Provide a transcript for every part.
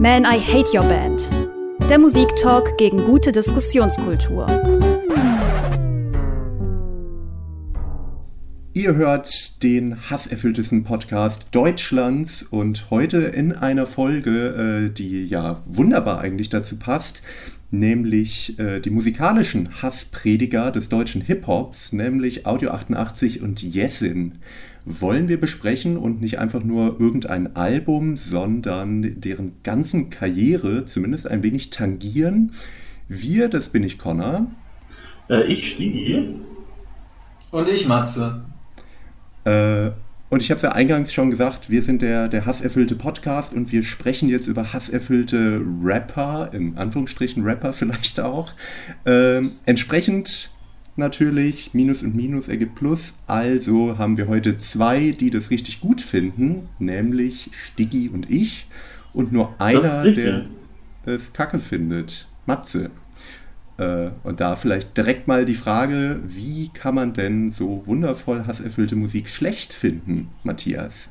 Man, I Hate Your Band. Der Musiktalk gegen gute Diskussionskultur. Ihr hört den hasserfülltesten Podcast Deutschlands und heute in einer Folge, äh, die ja wunderbar eigentlich dazu passt, nämlich äh, die musikalischen Hassprediger des deutschen Hip-Hops, nämlich Audio 88 und Jessin wollen wir besprechen und nicht einfach nur irgendein Album, sondern deren ganzen Karriere zumindest ein wenig tangieren. Wir, das bin ich Connor. Äh, ich Stigi. Und ich Matze. Äh, und ich habe es ja eingangs schon gesagt, wir sind der, der hasserfüllte Podcast und wir sprechen jetzt über hasserfüllte Rapper, in Anführungsstrichen Rapper vielleicht auch. Äh, entsprechend natürlich, Minus und Minus ergibt Plus. Also haben wir heute zwei, die das richtig gut finden, nämlich Stiggy und ich. Und nur einer, der es kacke findet, Matze. Äh, und da vielleicht direkt mal die Frage, wie kann man denn so wundervoll hasserfüllte Musik schlecht finden, Matthias?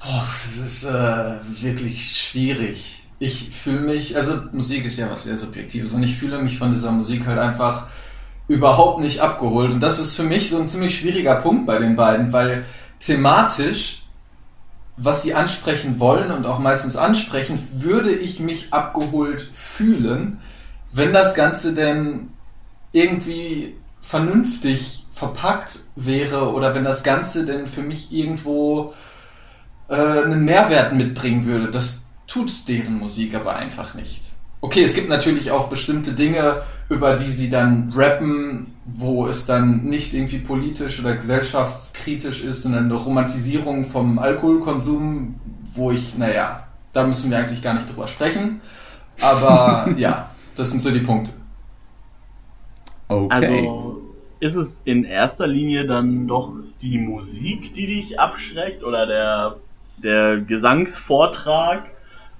Boah, das ist äh, wirklich schwierig ich fühle mich, also Musik ist ja was sehr Subjektives und ich fühle mich von dieser Musik halt einfach überhaupt nicht abgeholt. Und das ist für mich so ein ziemlich schwieriger Punkt bei den beiden, weil thematisch, was sie ansprechen wollen und auch meistens ansprechen, würde ich mich abgeholt fühlen, wenn das Ganze denn irgendwie vernünftig verpackt wäre oder wenn das Ganze denn für mich irgendwo äh, einen Mehrwert mitbringen würde. Das tut deren Musik aber einfach nicht. Okay, es gibt natürlich auch bestimmte Dinge, über die sie dann rappen, wo es dann nicht irgendwie politisch oder gesellschaftskritisch ist, sondern eine Romantisierung vom Alkoholkonsum, wo ich, naja, da müssen wir eigentlich gar nicht drüber sprechen. Aber ja, das sind so die Punkte. Okay. Also ist es in erster Linie dann doch die Musik, die dich abschreckt oder der, der Gesangsvortrag?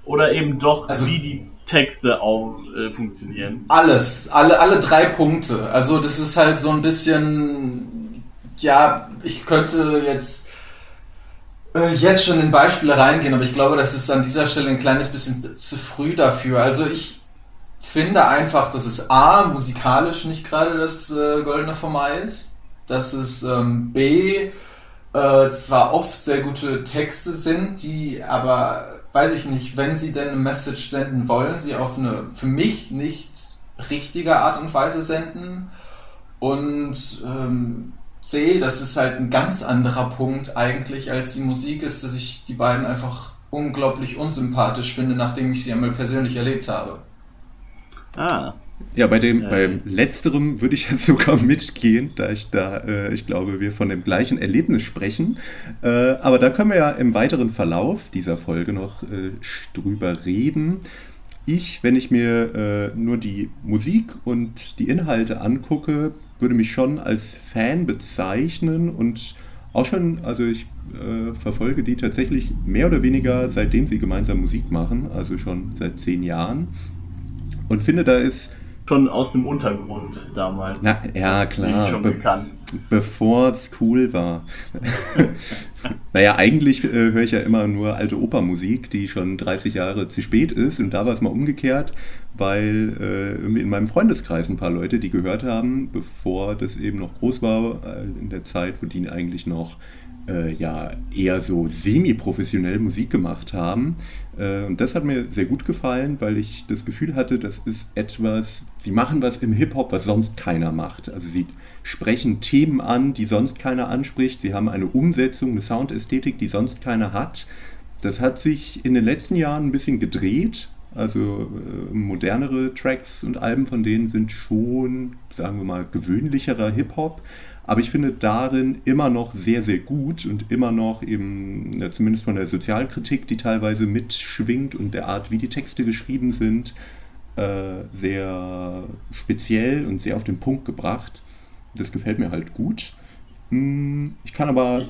Oder eben doch, also, wie die Texte auch äh, funktionieren? Alles, alle, alle drei Punkte. Also das ist halt so ein bisschen, ja, ich könnte jetzt äh, jetzt schon in Beispiele reingehen, aber ich glaube, das ist an dieser Stelle ein kleines bisschen zu früh dafür. Also ich finde einfach, dass es A, musikalisch nicht gerade das äh, goldene Format ist, dass es ähm, B, äh, zwar oft sehr gute Texte sind, die aber weiß ich nicht, wenn sie denn eine Message senden wollen, sie auf eine für mich nicht richtige Art und Weise senden. Und ähm, C, das ist halt ein ganz anderer Punkt eigentlich als die Musik ist, dass ich die beiden einfach unglaublich unsympathisch finde, nachdem ich sie einmal persönlich erlebt habe. Ah, ja, bei dem, äh. beim letzterem würde ich jetzt sogar mitgehen, da ich da, äh, ich glaube, wir von dem gleichen Erlebnis sprechen. Äh, aber da können wir ja im weiteren Verlauf dieser Folge noch äh, drüber reden. Ich, wenn ich mir äh, nur die Musik und die Inhalte angucke, würde mich schon als Fan bezeichnen und auch schon, also ich äh, verfolge die tatsächlich mehr oder weniger seitdem sie gemeinsam Musik machen, also schon seit zehn Jahren. Und finde, da ist schon aus dem Untergrund damals. Na, ja, klar. Schon Be bekannt. Bevor es cool war. naja, eigentlich äh, höre ich ja immer nur alte Opermusik, die schon 30 Jahre zu spät ist. Und da war es mal umgekehrt, weil äh, irgendwie in meinem Freundeskreis ein paar Leute, die gehört haben, bevor das eben noch groß war, äh, in der Zeit, wo die eigentlich noch äh, ja eher so semi-professionell Musik gemacht haben. Äh, und das hat mir sehr gut gefallen, weil ich das Gefühl hatte, das ist etwas, sie machen was im Hip-Hop, was sonst keiner macht. Also sie sprechen Themen an, die sonst keiner anspricht. Sie haben eine Umsetzung, eine Soundästhetik, die sonst keiner hat. Das hat sich in den letzten Jahren ein bisschen gedreht. Also äh, modernere Tracks und Alben von denen sind schon, sagen wir mal, gewöhnlicherer Hip-Hop. Aber ich finde darin immer noch sehr, sehr gut und immer noch eben, ja, zumindest von der Sozialkritik, die teilweise mitschwingt und der Art, wie die Texte geschrieben sind, äh, sehr speziell und sehr auf den Punkt gebracht. Das gefällt mir halt gut. Hm, ich kann aber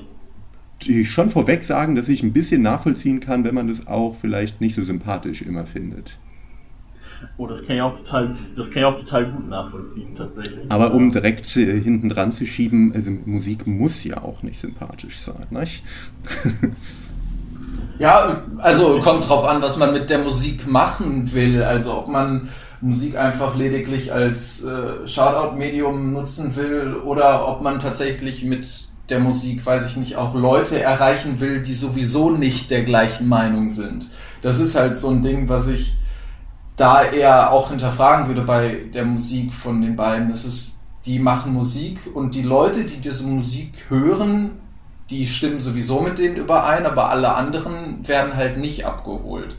schon vorweg sagen, dass ich ein bisschen nachvollziehen kann, wenn man das auch vielleicht nicht so sympathisch immer findet. Oh, das kann ich auch total, das kann ich auch total gut nachvollziehen, tatsächlich. Aber um direkt äh, hinten dran zu schieben, also Musik muss ja auch nicht sympathisch sein, nicht? Ja, also kommt drauf an, was man mit der Musik machen will. Also ob man Musik einfach lediglich als äh, Shoutout-Medium nutzen will oder ob man tatsächlich mit der Musik, weiß ich nicht, auch Leute erreichen will, die sowieso nicht der gleichen Meinung sind. Das ist halt so ein Ding, was ich da eher auch hinterfragen würde bei der Musik von den beiden. Es ist, die machen Musik und die Leute, die diese Musik hören, die stimmen sowieso mit denen überein, aber alle anderen werden halt nicht abgeholt.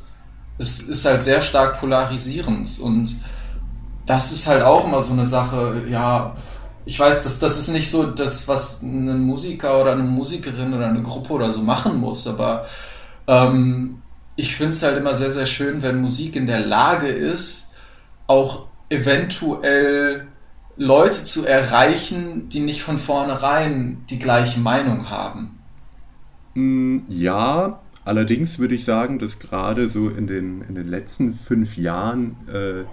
Es ist halt sehr stark polarisierend und das ist halt auch immer so eine Sache, ja, ich weiß, das, das ist nicht so das, was ein Musiker oder eine Musikerin oder eine Gruppe oder so machen muss, aber ähm, ich finde es halt immer sehr, sehr schön, wenn Musik in der Lage ist, auch eventuell Leute zu erreichen, die nicht von vornherein die gleiche Meinung haben. Mm, ja, allerdings würde ich sagen, dass gerade so in den, in den letzten fünf Jahren äh,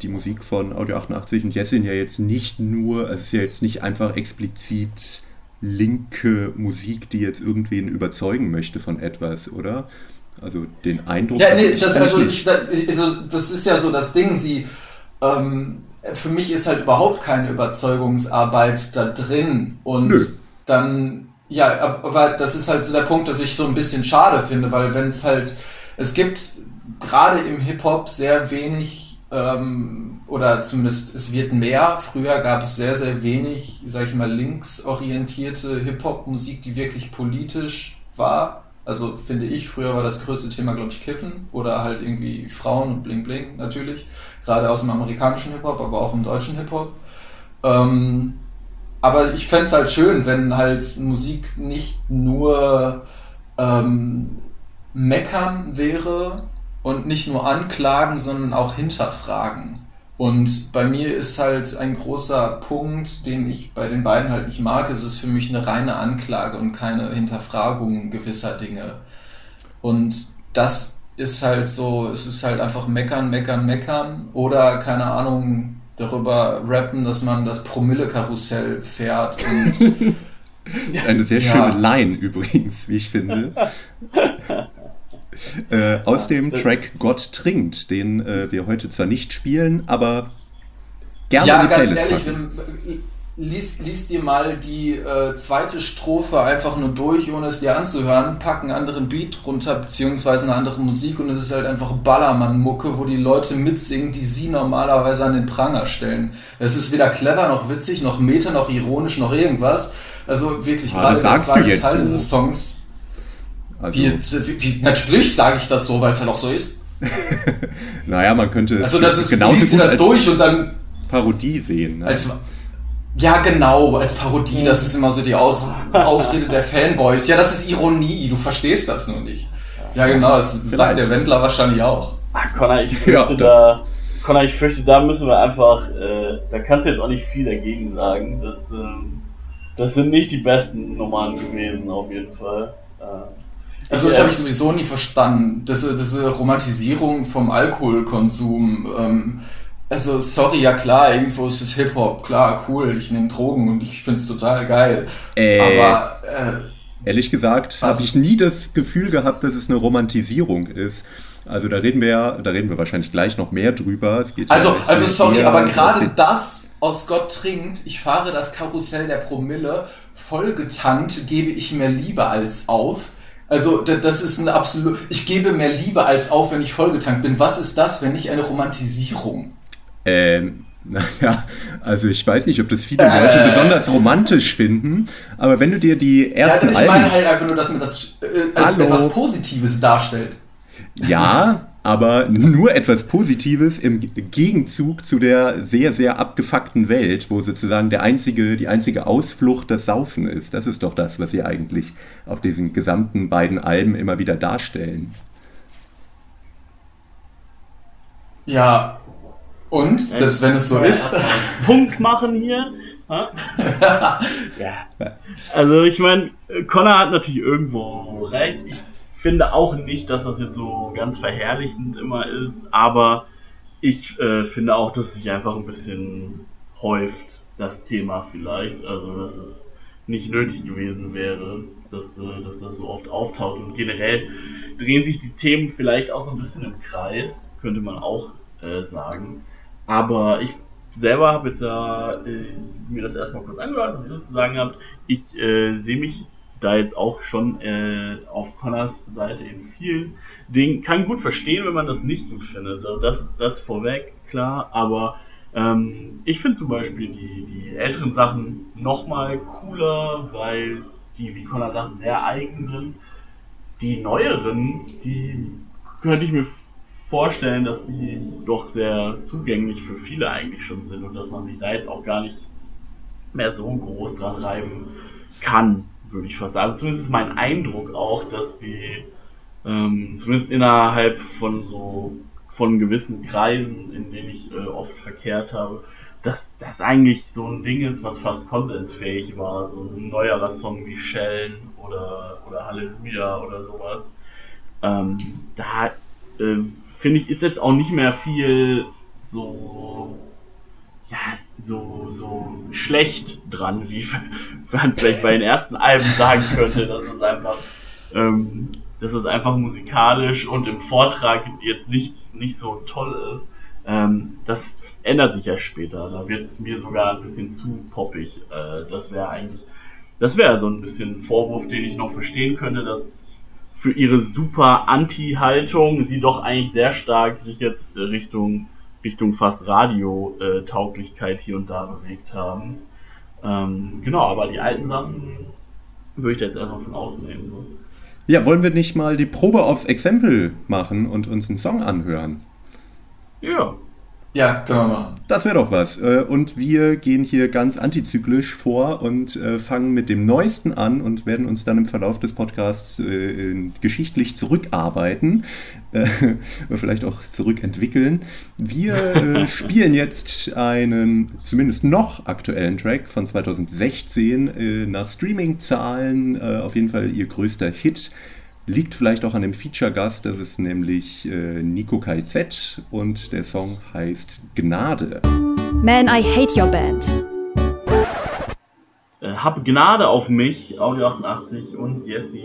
die Musik von Audio 88 und Jessin ja jetzt nicht nur, es ist ja jetzt nicht einfach explizit linke Musik, die jetzt irgendwen überzeugen möchte von etwas, oder? Also den Eindruck. Ja, nee, das, also, ich, also, das ist ja so das Ding, sie. Ähm, für mich ist halt überhaupt keine Überzeugungsarbeit da drin. Und Nö. dann, ja, aber das ist halt so der Punkt, dass ich so ein bisschen schade finde, weil wenn es halt, es gibt gerade im Hip-Hop sehr wenig, ähm, oder zumindest es wird mehr. Früher gab es sehr, sehr wenig, sag ich mal, linksorientierte Hip-Hop-Musik, die wirklich politisch war. Also finde ich, früher war das größte Thema, glaube ich, Kiffen oder halt irgendwie Frauen und Bling Bling natürlich. Gerade aus dem amerikanischen Hip-Hop, aber auch im deutschen Hip-Hop. Ähm, aber ich fände es halt schön, wenn halt Musik nicht nur ähm, meckern wäre und nicht nur anklagen, sondern auch hinterfragen. Und bei mir ist halt ein großer Punkt, den ich bei den beiden halt nicht mag, es ist für mich eine reine Anklage und keine Hinterfragung gewisser Dinge. Und das ist halt so, es ist halt einfach meckern, meckern, meckern oder keine Ahnung darüber rappen, dass man das Promille-Karussell fährt und eine sehr schöne ja. Line übrigens, wie ich finde. Äh, aus dem Track Gott trinkt, den äh, wir heute zwar nicht spielen, aber gerne Ja, ganz ehrlich, wenn, lies, lies dir mal die äh, zweite Strophe einfach nur durch, ohne es dir anzuhören, pack einen anderen Beat runter, beziehungsweise eine andere Musik und es ist halt einfach Ballermann-Mucke, wo die Leute mitsingen, die sie normalerweise an den Pranger stellen. Es ist weder clever, noch witzig, noch meta, noch ironisch, noch irgendwas. Also wirklich, ah, gerade der zweite Teil so. dieses Songs also, wie, wie, wie, natürlich sage ich das so, weil es halt auch so ist. naja, man könnte also das ist, genauso gut das durch und dann Parodie sehen. Ne? Als, ja, genau, als Parodie, das ist immer so die Aus, Ausrede der Fanboys. Ja, das ist Ironie, du verstehst das nur nicht. Ja, genau, das Vielleicht. sagt der Wendler wahrscheinlich auch. Ach, Connor, ich fürchte, ja, da, Connor, ich fürchte, da müssen wir einfach, äh, da kannst du jetzt auch nicht viel dagegen sagen. Das, äh, das sind nicht die besten Nummern gewesen, auf jeden Fall. Äh, also das habe ich sowieso nie verstanden. Diese, diese Romantisierung vom Alkoholkonsum. Ähm, also sorry, ja klar, irgendwo ist es Hip-Hop, klar, cool, ich nehme Drogen und ich finde es total geil. Äh, Aber äh, ehrlich gesagt habe ich nie das Gefühl gehabt, dass es eine Romantisierung ist. Also da reden wir ja, da reden wir wahrscheinlich gleich noch mehr drüber. also, ja also sorry, aber gerade das aus Gott trinkt, ich fahre das Karussell der Promille, vollgetankt gebe ich mir lieber als auf also das ist ein absolut. Ich gebe mehr Liebe als auf, wenn ich vollgetankt bin. Was ist das, wenn nicht eine Romantisierung? Ähm, naja, also ich weiß nicht, ob das viele äh, Leute besonders romantisch finden, aber wenn du dir die ersten ja, ich meine halt einfach nur, dass man das äh, als Hallo. etwas Positives darstellt. Ja, aber nur etwas Positives im Gegenzug zu der sehr, sehr abgefuckten Welt, wo sozusagen der einzige, die einzige Ausflucht das Saufen ist. Das ist doch das, was sie eigentlich auf diesen gesamten beiden Alben immer wieder darstellen. Ja, und? Selbst wenn es so ist. Punkt machen hier. ja. Also ich meine, Connor hat natürlich irgendwo recht. Ich finde auch nicht, dass das jetzt so ganz verherrlichend immer ist, aber ich äh, finde auch, dass sich einfach ein bisschen häuft, das Thema vielleicht. Also, dass es nicht nötig gewesen wäre. dass, äh, dass das so oft auftaucht. Und generell drehen sich die Themen vielleicht auch so ein bisschen im Kreis, könnte man auch äh, sagen. Aber ich selber habe jetzt ja äh, mir das erstmal kurz angehört, was ihr sozusagen habt. Ich äh, sehe mich da jetzt auch schon äh, auf Connors Seite in vielen Dingen. Kann gut verstehen, wenn man das nicht gut findet. Also das, das vorweg, klar. Aber ähm, ich finde zum Beispiel die, die älteren Sachen nochmal cooler, weil die, wie Connor sagt, sehr eigen sind. Die neueren, die könnte ich mir vorstellen, dass die doch sehr zugänglich für viele eigentlich schon sind und dass man sich da jetzt auch gar nicht mehr so groß dran reiben kann, würde ich fast sagen. Also zumindest ist mein Eindruck auch, dass die ähm, zumindest innerhalb von so von gewissen Kreisen, in denen ich äh, oft verkehrt habe, dass das eigentlich so ein Ding ist, was fast konsensfähig war. So ein neuerer Song wie Schellen oder, oder Halleluja oder sowas. Ähm, da äh, finde ich, ist jetzt auch nicht mehr viel so, ja, so, so schlecht dran, wie man vielleicht bei den ersten Alben sagen könnte, dass es einfach, ähm, dass es einfach musikalisch und im Vortrag jetzt nicht, nicht so toll ist. Ähm, das ändert sich ja später. Da wird es mir sogar ein bisschen zu poppig. Äh, das wäre eigentlich, das wäre so ein bisschen ein Vorwurf, den ich noch verstehen könnte, dass für ihre super Anti-Haltung sie doch eigentlich sehr stark sich jetzt Richtung Richtung fast Radio-Tauglichkeit hier und da bewegt haben. Ähm, genau, aber die alten Sachen würde ich da jetzt erstmal von außen nehmen. So. Ja, wollen wir nicht mal die Probe aufs Exempel machen und uns einen Song anhören? Ja. Ja, können wir machen. Das wäre doch was. Äh, und wir gehen hier ganz antizyklisch vor und äh, fangen mit dem Neuesten an und werden uns dann im Verlauf des Podcasts äh, geschichtlich zurückarbeiten, vielleicht auch zurückentwickeln. Wir spielen jetzt einen zumindest noch aktuellen Track von 2016 nach Streaming-Zahlen, auf jeden Fall ihr größter Hit. Liegt vielleicht auch an dem Feature-Gast, das ist nämlich äh, Nico KZ und der Song heißt Gnade. Man, I hate your band. Äh, hab Gnade auf mich, Audio 88 und Jesse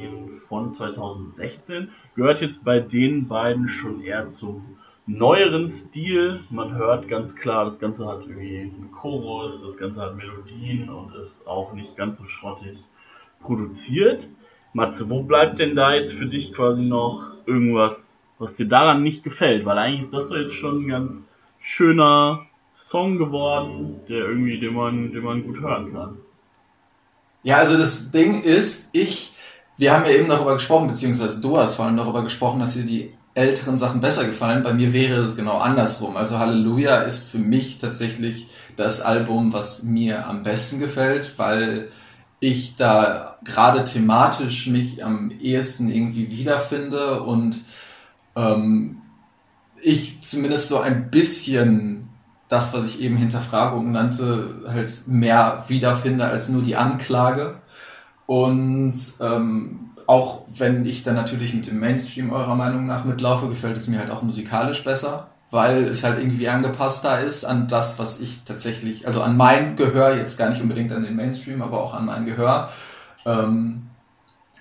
von 2016. Gehört jetzt bei den beiden schon eher zum neueren Stil. Man hört ganz klar, das Ganze hat irgendwie einen Chorus, das Ganze hat Melodien und ist auch nicht ganz so schrottig produziert. Matze, wo bleibt denn da jetzt für dich quasi noch irgendwas, was dir daran nicht gefällt? Weil eigentlich ist das so jetzt schon ein ganz schöner Song geworden, der irgendwie, den man, den man gut hören kann. Ja, also das Ding ist, ich, wir haben ja eben darüber gesprochen, beziehungsweise du hast vor allem darüber gesprochen, dass dir die älteren Sachen besser gefallen. Bei mir wäre es genau andersrum. Also Halleluja ist für mich tatsächlich das Album, was mir am besten gefällt, weil ich da gerade thematisch mich am ehesten irgendwie wiederfinde und ähm, ich zumindest so ein bisschen das, was ich eben Hinterfragung nannte, halt mehr wiederfinde als nur die Anklage. Und ähm, auch wenn ich dann natürlich mit dem Mainstream eurer Meinung nach mitlaufe, gefällt es mir halt auch musikalisch besser weil es halt irgendwie angepasster ist an das, was ich tatsächlich, also an mein Gehör, jetzt gar nicht unbedingt an den Mainstream, aber auch an mein Gehör. Ähm,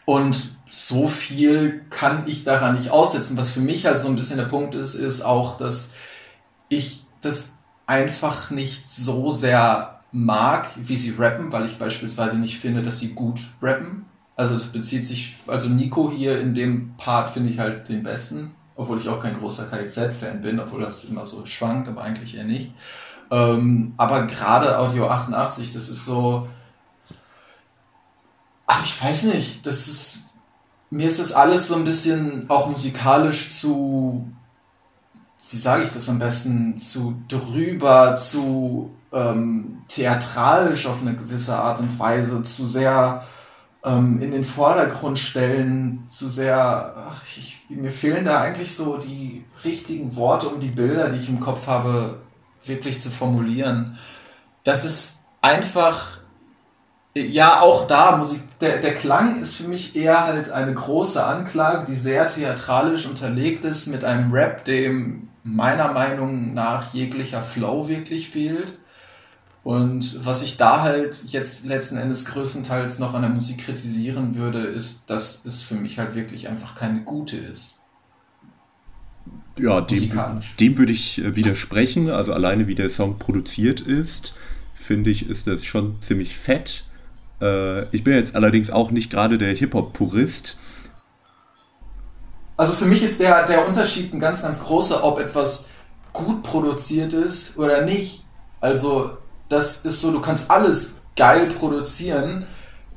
und so viel kann ich daran nicht aussetzen. Was für mich halt so ein bisschen der Punkt ist, ist auch, dass ich das einfach nicht so sehr mag, wie sie rappen, weil ich beispielsweise nicht finde, dass sie gut rappen. Also es bezieht sich, also Nico hier in dem Part finde ich halt den besten obwohl ich auch kein großer KIZ-Fan bin, obwohl das immer so schwankt, aber eigentlich eher nicht. Ähm, aber gerade Audio 88, das ist so. Ach, ich weiß nicht, das ist. Mir ist das alles so ein bisschen auch musikalisch zu. Wie sage ich das am besten? Zu drüber, zu ähm, theatralisch auf eine gewisse Art und Weise, zu sehr ähm, in den Vordergrund stellen, zu sehr. Ach, ich mir fehlen da eigentlich so die richtigen Worte, um die Bilder, die ich im Kopf habe, wirklich zu formulieren. Das ist einfach, ja, auch da, Musik, der, der Klang ist für mich eher halt eine große Anklage, die sehr theatralisch unterlegt ist mit einem Rap, dem meiner Meinung nach jeglicher Flow wirklich fehlt. Und was ich da halt jetzt letzten Endes größtenteils noch an der Musik kritisieren würde, ist, dass es für mich halt wirklich einfach keine gute ist. Ja, dem, dem würde ich äh, widersprechen. Also alleine wie der Song produziert ist, finde ich, ist das schon ziemlich fett. Äh, ich bin jetzt allerdings auch nicht gerade der Hip-Hop-Purist. Also für mich ist der, der Unterschied ein ganz, ganz großer, ob etwas gut produziert ist oder nicht. Also das ist so, du kannst alles geil produzieren,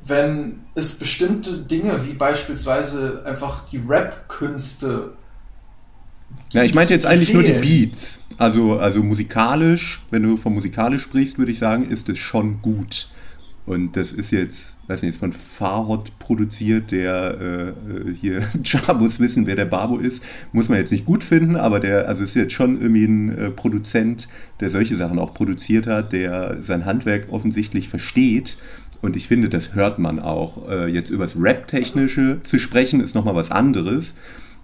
wenn es bestimmte Dinge wie beispielsweise einfach die Rap-Künste. Ja, ich meinte jetzt eigentlich fehlen. nur die Beats. Also, also musikalisch, wenn du von musikalisch sprichst, würde ich sagen, ist es schon gut. Und das ist jetzt, weiß nicht, von Farhot produziert, der äh, äh hier, Jar muss wissen, wer der Babo ist. Muss man jetzt nicht gut finden, aber der, also ist jetzt schon irgendwie ein äh, Produzent, der solche Sachen auch produziert hat, der sein Handwerk offensichtlich versteht. Und ich finde, das hört man auch. Äh, jetzt übers Rap-Technische zu sprechen, ist nochmal was anderes.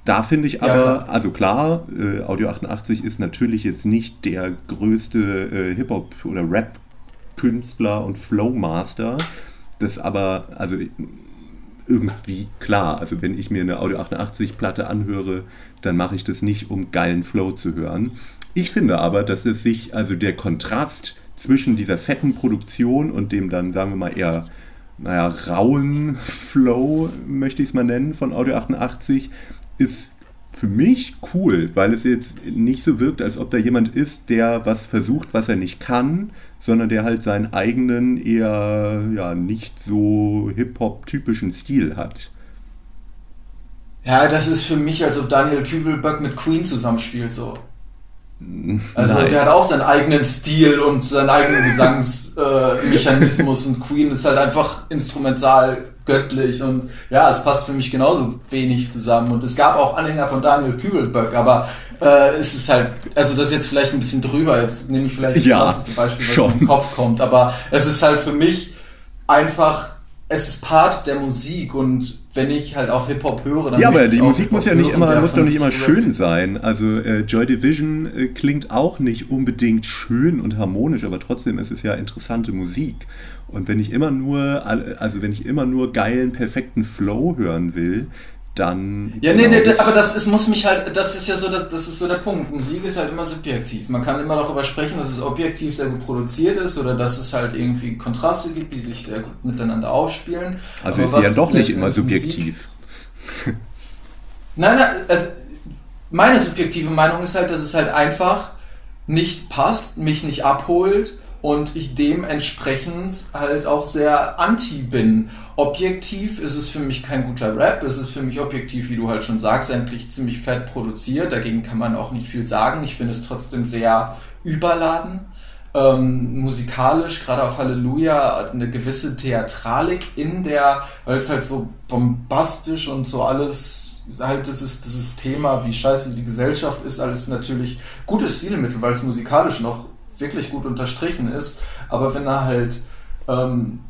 Da finde ich aber, ja. also klar, äh, Audio 88 ist natürlich jetzt nicht der größte äh, Hip-Hop- oder Rap- Künstler und Flowmaster. Das aber, also irgendwie klar. Also wenn ich mir eine Audio 88 Platte anhöre, dann mache ich das nicht, um geilen Flow zu hören. Ich finde aber, dass es sich, also der Kontrast zwischen dieser fetten Produktion und dem dann, sagen wir mal, eher, naja, rauen Flow, möchte ich es mal nennen, von Audio 88, ist für mich cool, weil es jetzt nicht so wirkt, als ob da jemand ist, der was versucht, was er nicht kann, sondern der halt seinen eigenen, eher ja, nicht so Hip-Hop-typischen Stil hat. Ja, das ist für mich, als ob Daniel Kübelberg mit Queen zusammenspielt, so. Also Nein. der hat auch seinen eigenen Stil und seinen eigenen Gesangsmechanismus äh, und Queen ist halt einfach instrumental göttlich und ja, es passt für mich genauso wenig zusammen. Und es gab auch Anhänger von Daniel Kübelberg, aber äh, es ist halt, also das ist jetzt vielleicht ein bisschen drüber, jetzt nehme ich vielleicht ja, das Beispiel, was schon. mir in den Kopf kommt, aber es ist halt für mich einfach, es ist Part der Musik und wenn ich halt auch Hip-Hop höre, dann. Ja, aber die Musik muss ja nicht immer, muss doch nicht immer schön sein. Also äh, Joy Division äh, klingt auch nicht unbedingt schön und harmonisch, aber trotzdem ist es ja interessante Musik. Und wenn ich immer nur, also wenn ich immer nur geilen, perfekten Flow hören will, dann. Ja, nee, nee, aber das ist, muss mich halt, das ist ja so, das, das ist so der Punkt. Musik ist halt immer subjektiv. Man kann immer darüber sprechen, dass es objektiv sehr gut produziert ist oder dass es halt irgendwie Kontraste gibt, die sich sehr gut miteinander aufspielen. Also aber ist sie ja doch nicht immer subjektiv. nein, nein, es, meine subjektive Meinung ist halt, dass es halt einfach nicht passt, mich nicht abholt und ich dementsprechend halt auch sehr anti bin. Objektiv ist es für mich kein guter Rap, es ist für mich objektiv, wie du halt schon sagst, endlich ziemlich fett produziert, dagegen kann man auch nicht viel sagen. Ich finde es trotzdem sehr überladen. Ähm, musikalisch, gerade auf Halleluja, eine gewisse Theatralik in der, weil es halt so bombastisch und so alles, halt das ist dieses Thema, wie scheiße die Gesellschaft ist, alles natürlich gutes Stilmittel, weil es musikalisch noch wirklich gut unterstrichen ist. Aber wenn da halt ähm,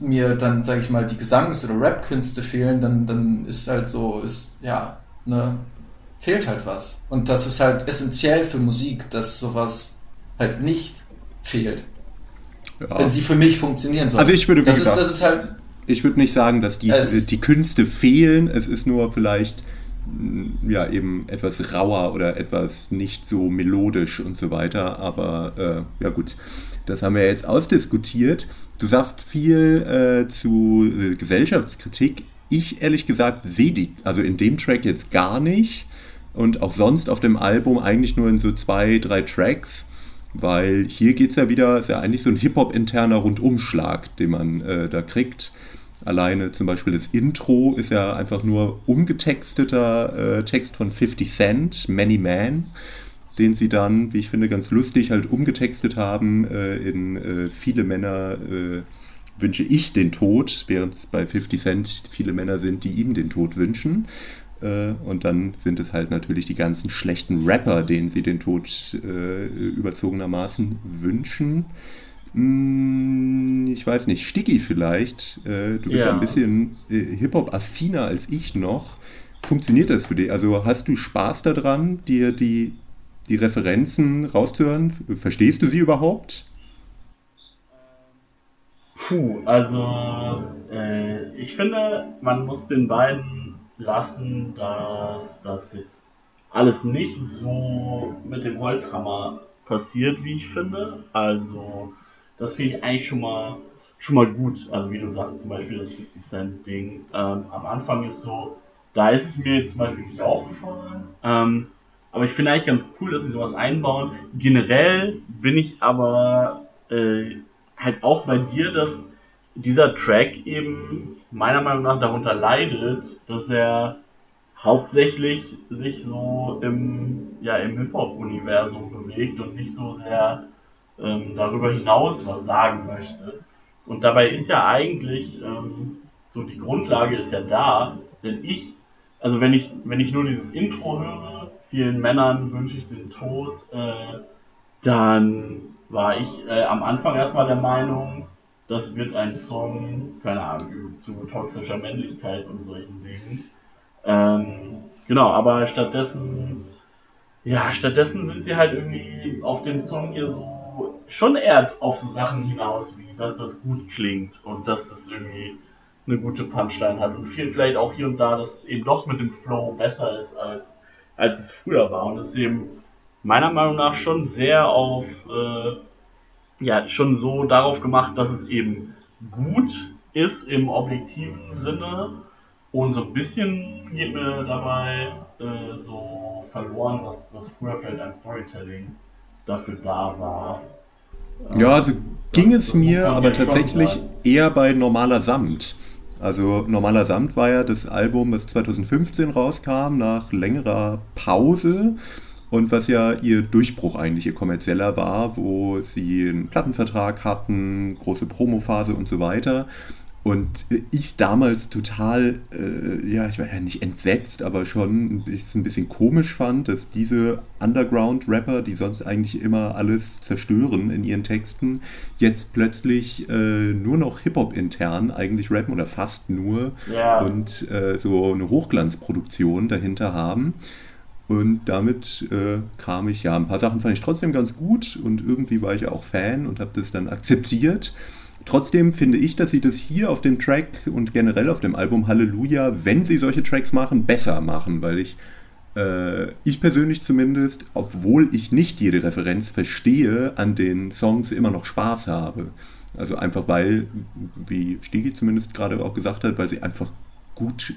mir dann, sage ich mal, die Gesangs- oder Rap-Künste fehlen, dann, dann ist halt so, ist, ja, ne, fehlt halt was. Und das ist halt essentiell für Musik, dass sowas halt nicht fehlt. Ja. Wenn sie für mich funktionieren soll. Also ich würde, das, ist, das ist halt. Ich würde nicht sagen, dass die, die Künste fehlen. Es ist nur vielleicht ja eben etwas rauer oder etwas nicht so melodisch und so weiter. Aber äh, ja gut, das haben wir jetzt ausdiskutiert. Du sagst viel äh, zu äh, Gesellschaftskritik. Ich ehrlich gesagt sehe die, also in dem Track jetzt gar nicht und auch sonst auf dem Album eigentlich nur in so zwei, drei Tracks. Weil hier geht es ja wieder, ist ja eigentlich so ein Hip-Hop-interner Rundumschlag, den man äh, da kriegt. Alleine zum Beispiel das Intro ist ja einfach nur umgetexteter äh, Text von 50 Cent, Many Man, den sie dann, wie ich finde, ganz lustig halt umgetextet haben äh, in äh, Viele Männer äh, wünsche ich den Tod, während es bei 50 Cent viele Männer sind, die ihm den Tod wünschen. Äh, und dann sind es halt natürlich die ganzen schlechten Rapper, denen sie den Tod äh, überzogenermaßen wünschen. Hm, ich weiß nicht, Sticky vielleicht. Äh, du bist ja. ein bisschen äh, Hip-Hop-affiner als ich noch. Funktioniert das für dich? Also hast du Spaß daran, dir die, die Referenzen rauszuhören? Verstehst du sie überhaupt? Puh, also äh, ich finde, man muss den beiden lassen, dass das jetzt alles nicht so mit dem Holzhammer passiert, wie ich finde. Also das finde ich eigentlich schon mal schon mal gut. Also wie du sagst, zum Beispiel das 50 Cent Ding. Ähm, am Anfang ist so, da ist es mir jetzt zum Beispiel nicht aufgefallen. Ähm, aber ich finde eigentlich ganz cool, dass sie sowas einbauen. Generell bin ich aber äh, halt auch bei dir, dass dieser Track eben meiner Meinung nach darunter leidet, dass er hauptsächlich sich so im, ja, im Hip-Hop-Universum bewegt und nicht so sehr ähm, darüber hinaus was sagen möchte. Und dabei ist ja eigentlich ähm, so die Grundlage ist ja da, denn ich, also wenn ich, wenn ich nur dieses Intro höre, vielen Männern wünsche ich den Tod, äh, dann war ich äh, am Anfang erstmal der Meinung, das wird ein Song, keine Ahnung, zu toxischer Männlichkeit und solchen Dingen. Ähm, genau, aber stattdessen, ja, stattdessen sind sie halt irgendwie auf dem Song hier so schon eher auf so Sachen hinaus, wie dass das gut klingt und dass das irgendwie eine gute Punchline hat. Und viel vielleicht auch hier und da, dass eben doch mit dem Flow besser ist als, als es früher war. Und es eben meiner Meinung nach schon sehr auf äh, ja schon so darauf gemacht, dass es eben gut ist im objektiven Sinne. Und so ein bisschen geht mir dabei äh, so verloren, was, was früher vielleicht ein Storytelling dafür da war. Ja, also ging es mir aber tatsächlich eher bei Normaler Samt. Also Normaler Samt war ja das Album, das 2015 rauskam, nach längerer Pause und was ja ihr Durchbruch eigentlich, ihr kommerzieller war, wo sie einen Plattenvertrag hatten, große Promophase und so weiter. Und ich damals total, äh, ja, ich war ja nicht entsetzt, aber schon ein bisschen komisch fand, dass diese Underground-Rapper, die sonst eigentlich immer alles zerstören in ihren Texten, jetzt plötzlich äh, nur noch Hip-Hop intern eigentlich rappen oder fast nur ja. und äh, so eine Hochglanzproduktion dahinter haben. Und damit äh, kam ich, ja, ein paar Sachen fand ich trotzdem ganz gut und irgendwie war ich auch Fan und habe das dann akzeptiert. Trotzdem finde ich, dass sie das hier auf dem Track und generell auf dem Album Halleluja, wenn sie solche Tracks machen, besser machen, weil ich, äh, ich persönlich zumindest, obwohl ich nicht jede Referenz verstehe, an den Songs immer noch Spaß habe. Also einfach weil, wie Stigi zumindest gerade auch gesagt hat, weil sie einfach gut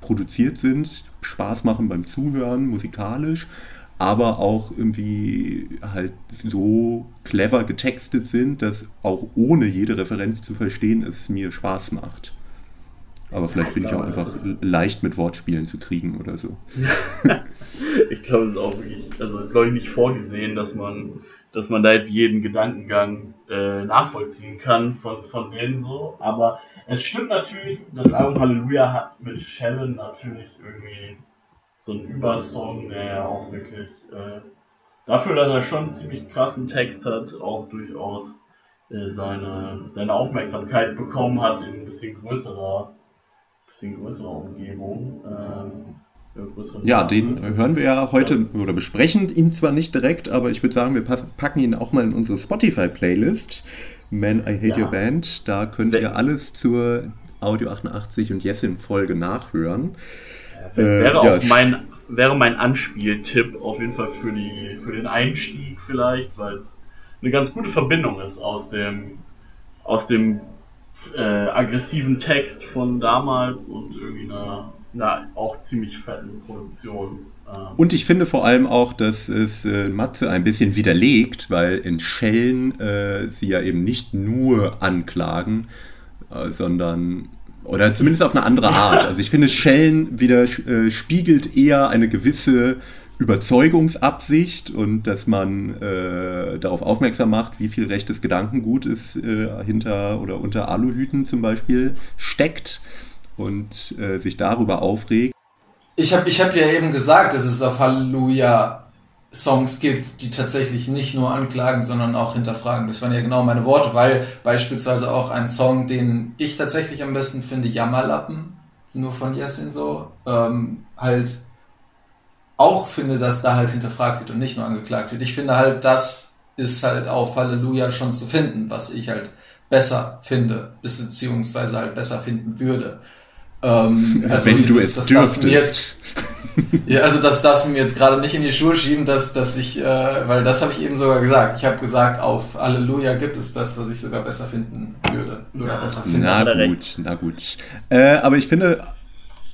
produziert sind, Spaß machen beim Zuhören, musikalisch, aber auch irgendwie halt so clever getextet sind, dass auch ohne jede Referenz zu verstehen es mir Spaß macht. Aber vielleicht bin ich auch einfach leicht mit Wortspielen zu kriegen oder so. ich glaube, es ist auch wirklich, also es ist glaube ich nicht vorgesehen, dass man dass man da jetzt jeden Gedankengang äh, nachvollziehen kann von, von denen so. Aber es stimmt natürlich, das Album Halleluja hat mit Sharon natürlich irgendwie so einen Übersong, der auch wirklich äh, dafür, dass er schon einen ziemlich krassen Text hat, auch durchaus äh, seine, seine Aufmerksamkeit bekommen hat in ein bisschen größerer, bisschen größerer Umgebung. Ähm, ja, den hören wir ja heute oder besprechen ihn zwar nicht direkt, aber ich würde sagen, wir packen ihn auch mal in unsere Spotify-Playlist. Man, I Hate ja. Your Band. Da könnt ihr alles zur Audio 88 und Jessin-Folge nachhören. Ja, wäre äh, auch ja, mein, wäre mein Anspieltipp auf jeden Fall für, die, für den Einstieg vielleicht, weil es eine ganz gute Verbindung ist aus dem, aus dem äh, aggressiven Text von damals und irgendwie einer einer auch ziemlich fetten Produktion. Ähm. Und ich finde vor allem auch, dass es äh, Matze ein bisschen widerlegt, weil in Schellen äh, sie ja eben nicht nur anklagen, äh, sondern oder zumindest auf eine andere Art. Also ich finde, Schellen wieder äh, spiegelt eher eine gewisse Überzeugungsabsicht und dass man äh, darauf aufmerksam macht, wie viel rechtes Gedankengut es äh, hinter oder unter Aluhüten zum Beispiel steckt und äh, sich darüber aufregt. Ich habe ich hab ja eben gesagt, dass es auf Halleluja Songs gibt, die tatsächlich nicht nur anklagen, sondern auch hinterfragen. Das waren ja genau meine Worte, weil beispielsweise auch ein Song, den ich tatsächlich am besten finde, Jammerlappen, nur von Jessin so, ähm, halt auch finde, dass da halt hinterfragt wird und nicht nur angeklagt wird. Ich finde halt, das ist halt auf Halleluja schon zu finden, was ich halt besser finde, beziehungsweise halt besser finden würde. Ähm, also Wenn du das, es das dürftest. ja, also das darfst du mir jetzt gerade nicht in die Schuhe schieben, dass, dass ich, äh, weil das habe ich eben sogar gesagt. Ich habe gesagt, auf Halleluja gibt es das, was ich sogar besser finden würde. Oder ja. besser finden. Na gut, na gut. Äh, aber ich finde,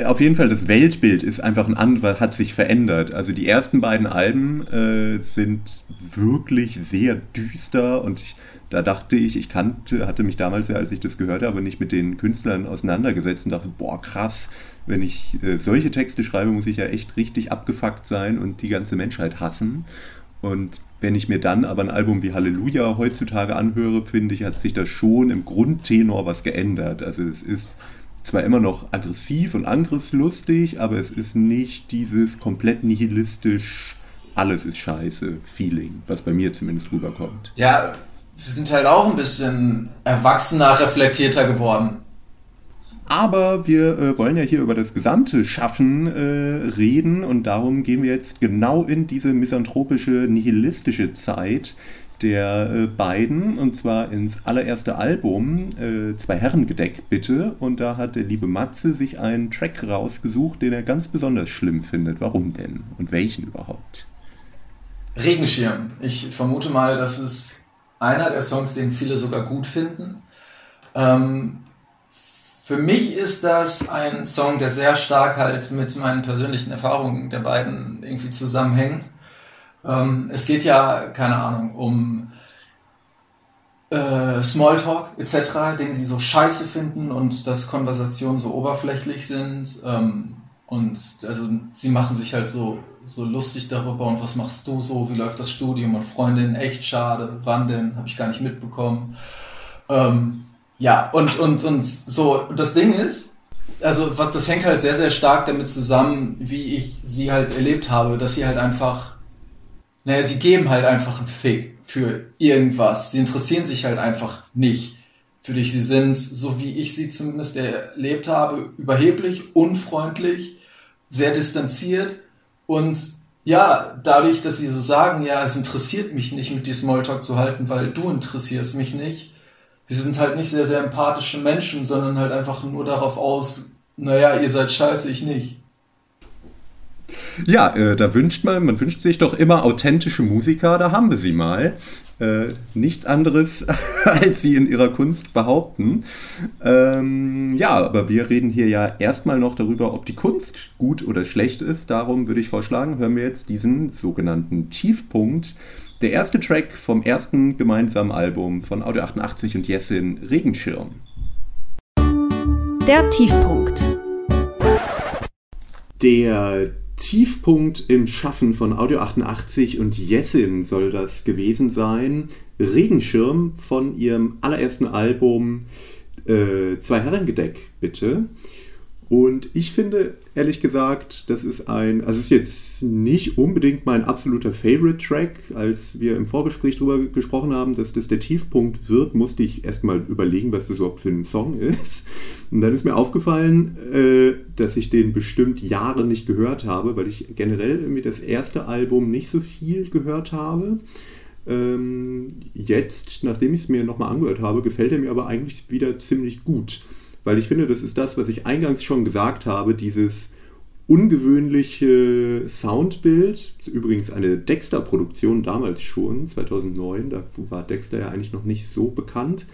auf jeden Fall, das Weltbild ist einfach ein anderes, hat sich verändert. Also die ersten beiden Alben äh, sind wirklich sehr düster und ich, da dachte ich, ich kannte, hatte mich damals, als ich das gehört habe, nicht mit den Künstlern auseinandergesetzt und dachte, boah, krass, wenn ich äh, solche Texte schreibe, muss ich ja echt richtig abgefuckt sein und die ganze Menschheit hassen. Und wenn ich mir dann aber ein Album wie Halleluja heutzutage anhöre, finde ich, hat sich da schon im Grundtenor was geändert. Also es ist zwar immer noch aggressiv und angriffslustig, aber es ist nicht dieses komplett nihilistisch, alles ist scheiße Feeling, was bei mir zumindest rüberkommt. Ja, sind halt auch ein bisschen erwachsener, reflektierter geworden. Aber wir äh, wollen ja hier über das gesamte Schaffen äh, reden und darum gehen wir jetzt genau in diese misanthropische, nihilistische Zeit, der äh, beiden, und zwar ins allererste Album, äh, Zwei Herrengedeck bitte. Und da hat der liebe Matze sich einen Track rausgesucht, den er ganz besonders schlimm findet. Warum denn? Und welchen überhaupt? Regenschirm. Ich vermute mal, das ist einer der Songs, den viele sogar gut finden. Ähm, für mich ist das ein Song, der sehr stark halt mit meinen persönlichen Erfahrungen der beiden irgendwie zusammenhängt. Ähm, es geht ja, keine Ahnung, um äh, Smalltalk etc., den sie so scheiße finden und dass Konversationen so oberflächlich sind. Ähm, und also sie machen sich halt so, so lustig darüber und was machst du so, wie läuft das Studium und Freundin, echt schade, wann denn, habe ich gar nicht mitbekommen. Ähm, ja, und, und, und so, das Ding ist, also was, das hängt halt sehr, sehr stark damit zusammen, wie ich sie halt erlebt habe, dass sie halt einfach naja, sie geben halt einfach einen Fick für irgendwas. Sie interessieren sich halt einfach nicht für dich. Sie sind, so wie ich sie zumindest erlebt habe, überheblich, unfreundlich, sehr distanziert und ja, dadurch, dass sie so sagen, ja, es interessiert mich nicht, mit dir Smalltalk zu halten, weil du interessierst mich nicht. Sie sind halt nicht sehr, sehr empathische Menschen, sondern halt einfach nur darauf aus, naja, ihr seid scheiße, ich nicht. Ja, äh, da wünscht man, man wünscht sich doch immer authentische Musiker, da haben wir sie mal. Äh, nichts anderes, als sie in ihrer Kunst behaupten. Ähm, ja, aber wir reden hier ja erstmal noch darüber, ob die Kunst gut oder schlecht ist. Darum würde ich vorschlagen, hören wir jetzt diesen sogenannten Tiefpunkt. Der erste Track vom ersten gemeinsamen Album von Audio 88 und Jessin, Regenschirm. Der Tiefpunkt. Der Tiefpunkt im Schaffen von Audio 88 und Jessin soll das gewesen sein. Regenschirm von ihrem allerersten Album äh, Zwei Herrengedeck, bitte. Und ich finde, ehrlich gesagt, das ist ein, also ist jetzt nicht unbedingt mein absoluter Favorite-Track. Als wir im Vorgespräch darüber gesprochen haben, dass das der Tiefpunkt wird, musste ich erstmal überlegen, was das überhaupt für ein Song ist. Und dann ist mir aufgefallen, äh, dass ich den bestimmt Jahre nicht gehört habe, weil ich generell irgendwie das erste Album nicht so viel gehört habe. Ähm, jetzt, nachdem ich es mir nochmal angehört habe, gefällt er mir aber eigentlich wieder ziemlich gut weil ich finde, das ist das, was ich eingangs schon gesagt habe, dieses ungewöhnliche Soundbild, übrigens eine Dexter-Produktion damals schon, 2009, da war Dexter ja eigentlich noch nicht so bekannt.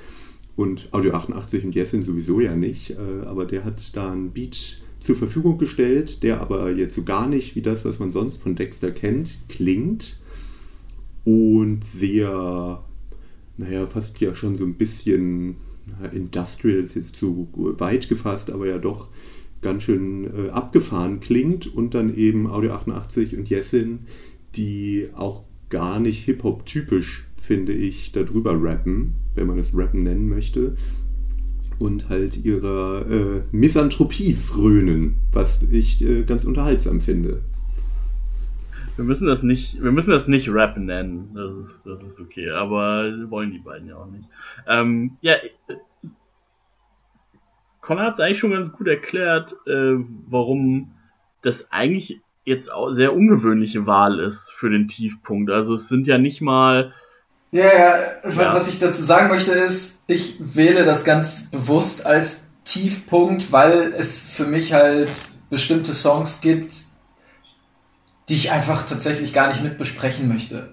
Und Audio 88 und Jessin sowieso ja nicht, äh, aber der hat da einen Beat zur Verfügung gestellt, der aber jetzt so gar nicht wie das, was man sonst von Dexter kennt, klingt. Und sehr, naja, fast ja schon so ein bisschen Industrial ist jetzt zu weit gefasst, aber ja doch ganz schön äh, abgefahren klingt und dann eben Audio 88 und Jessin, die auch gar nicht Hip-Hop-typisch, finde ich, darüber rappen, wenn man es rappen nennen möchte, und halt ihrer äh, Misanthropie frönen, was ich äh, ganz unterhaltsam finde. Wir müssen das nicht, wir müssen das nicht Rap nennen. Das ist, das ist okay. Aber wollen die beiden ja auch nicht. Ähm, ja, Connor hat es eigentlich schon ganz gut erklärt, äh, warum das eigentlich jetzt auch sehr ungewöhnliche Wahl ist für den Tiefpunkt. Also es sind ja nicht mal Ja, ja, ja, was ich dazu sagen möchte ist, ich wähle das ganz bewusst als Tiefpunkt, weil es für mich halt bestimmte Songs gibt, die ich einfach tatsächlich gar nicht mit besprechen möchte.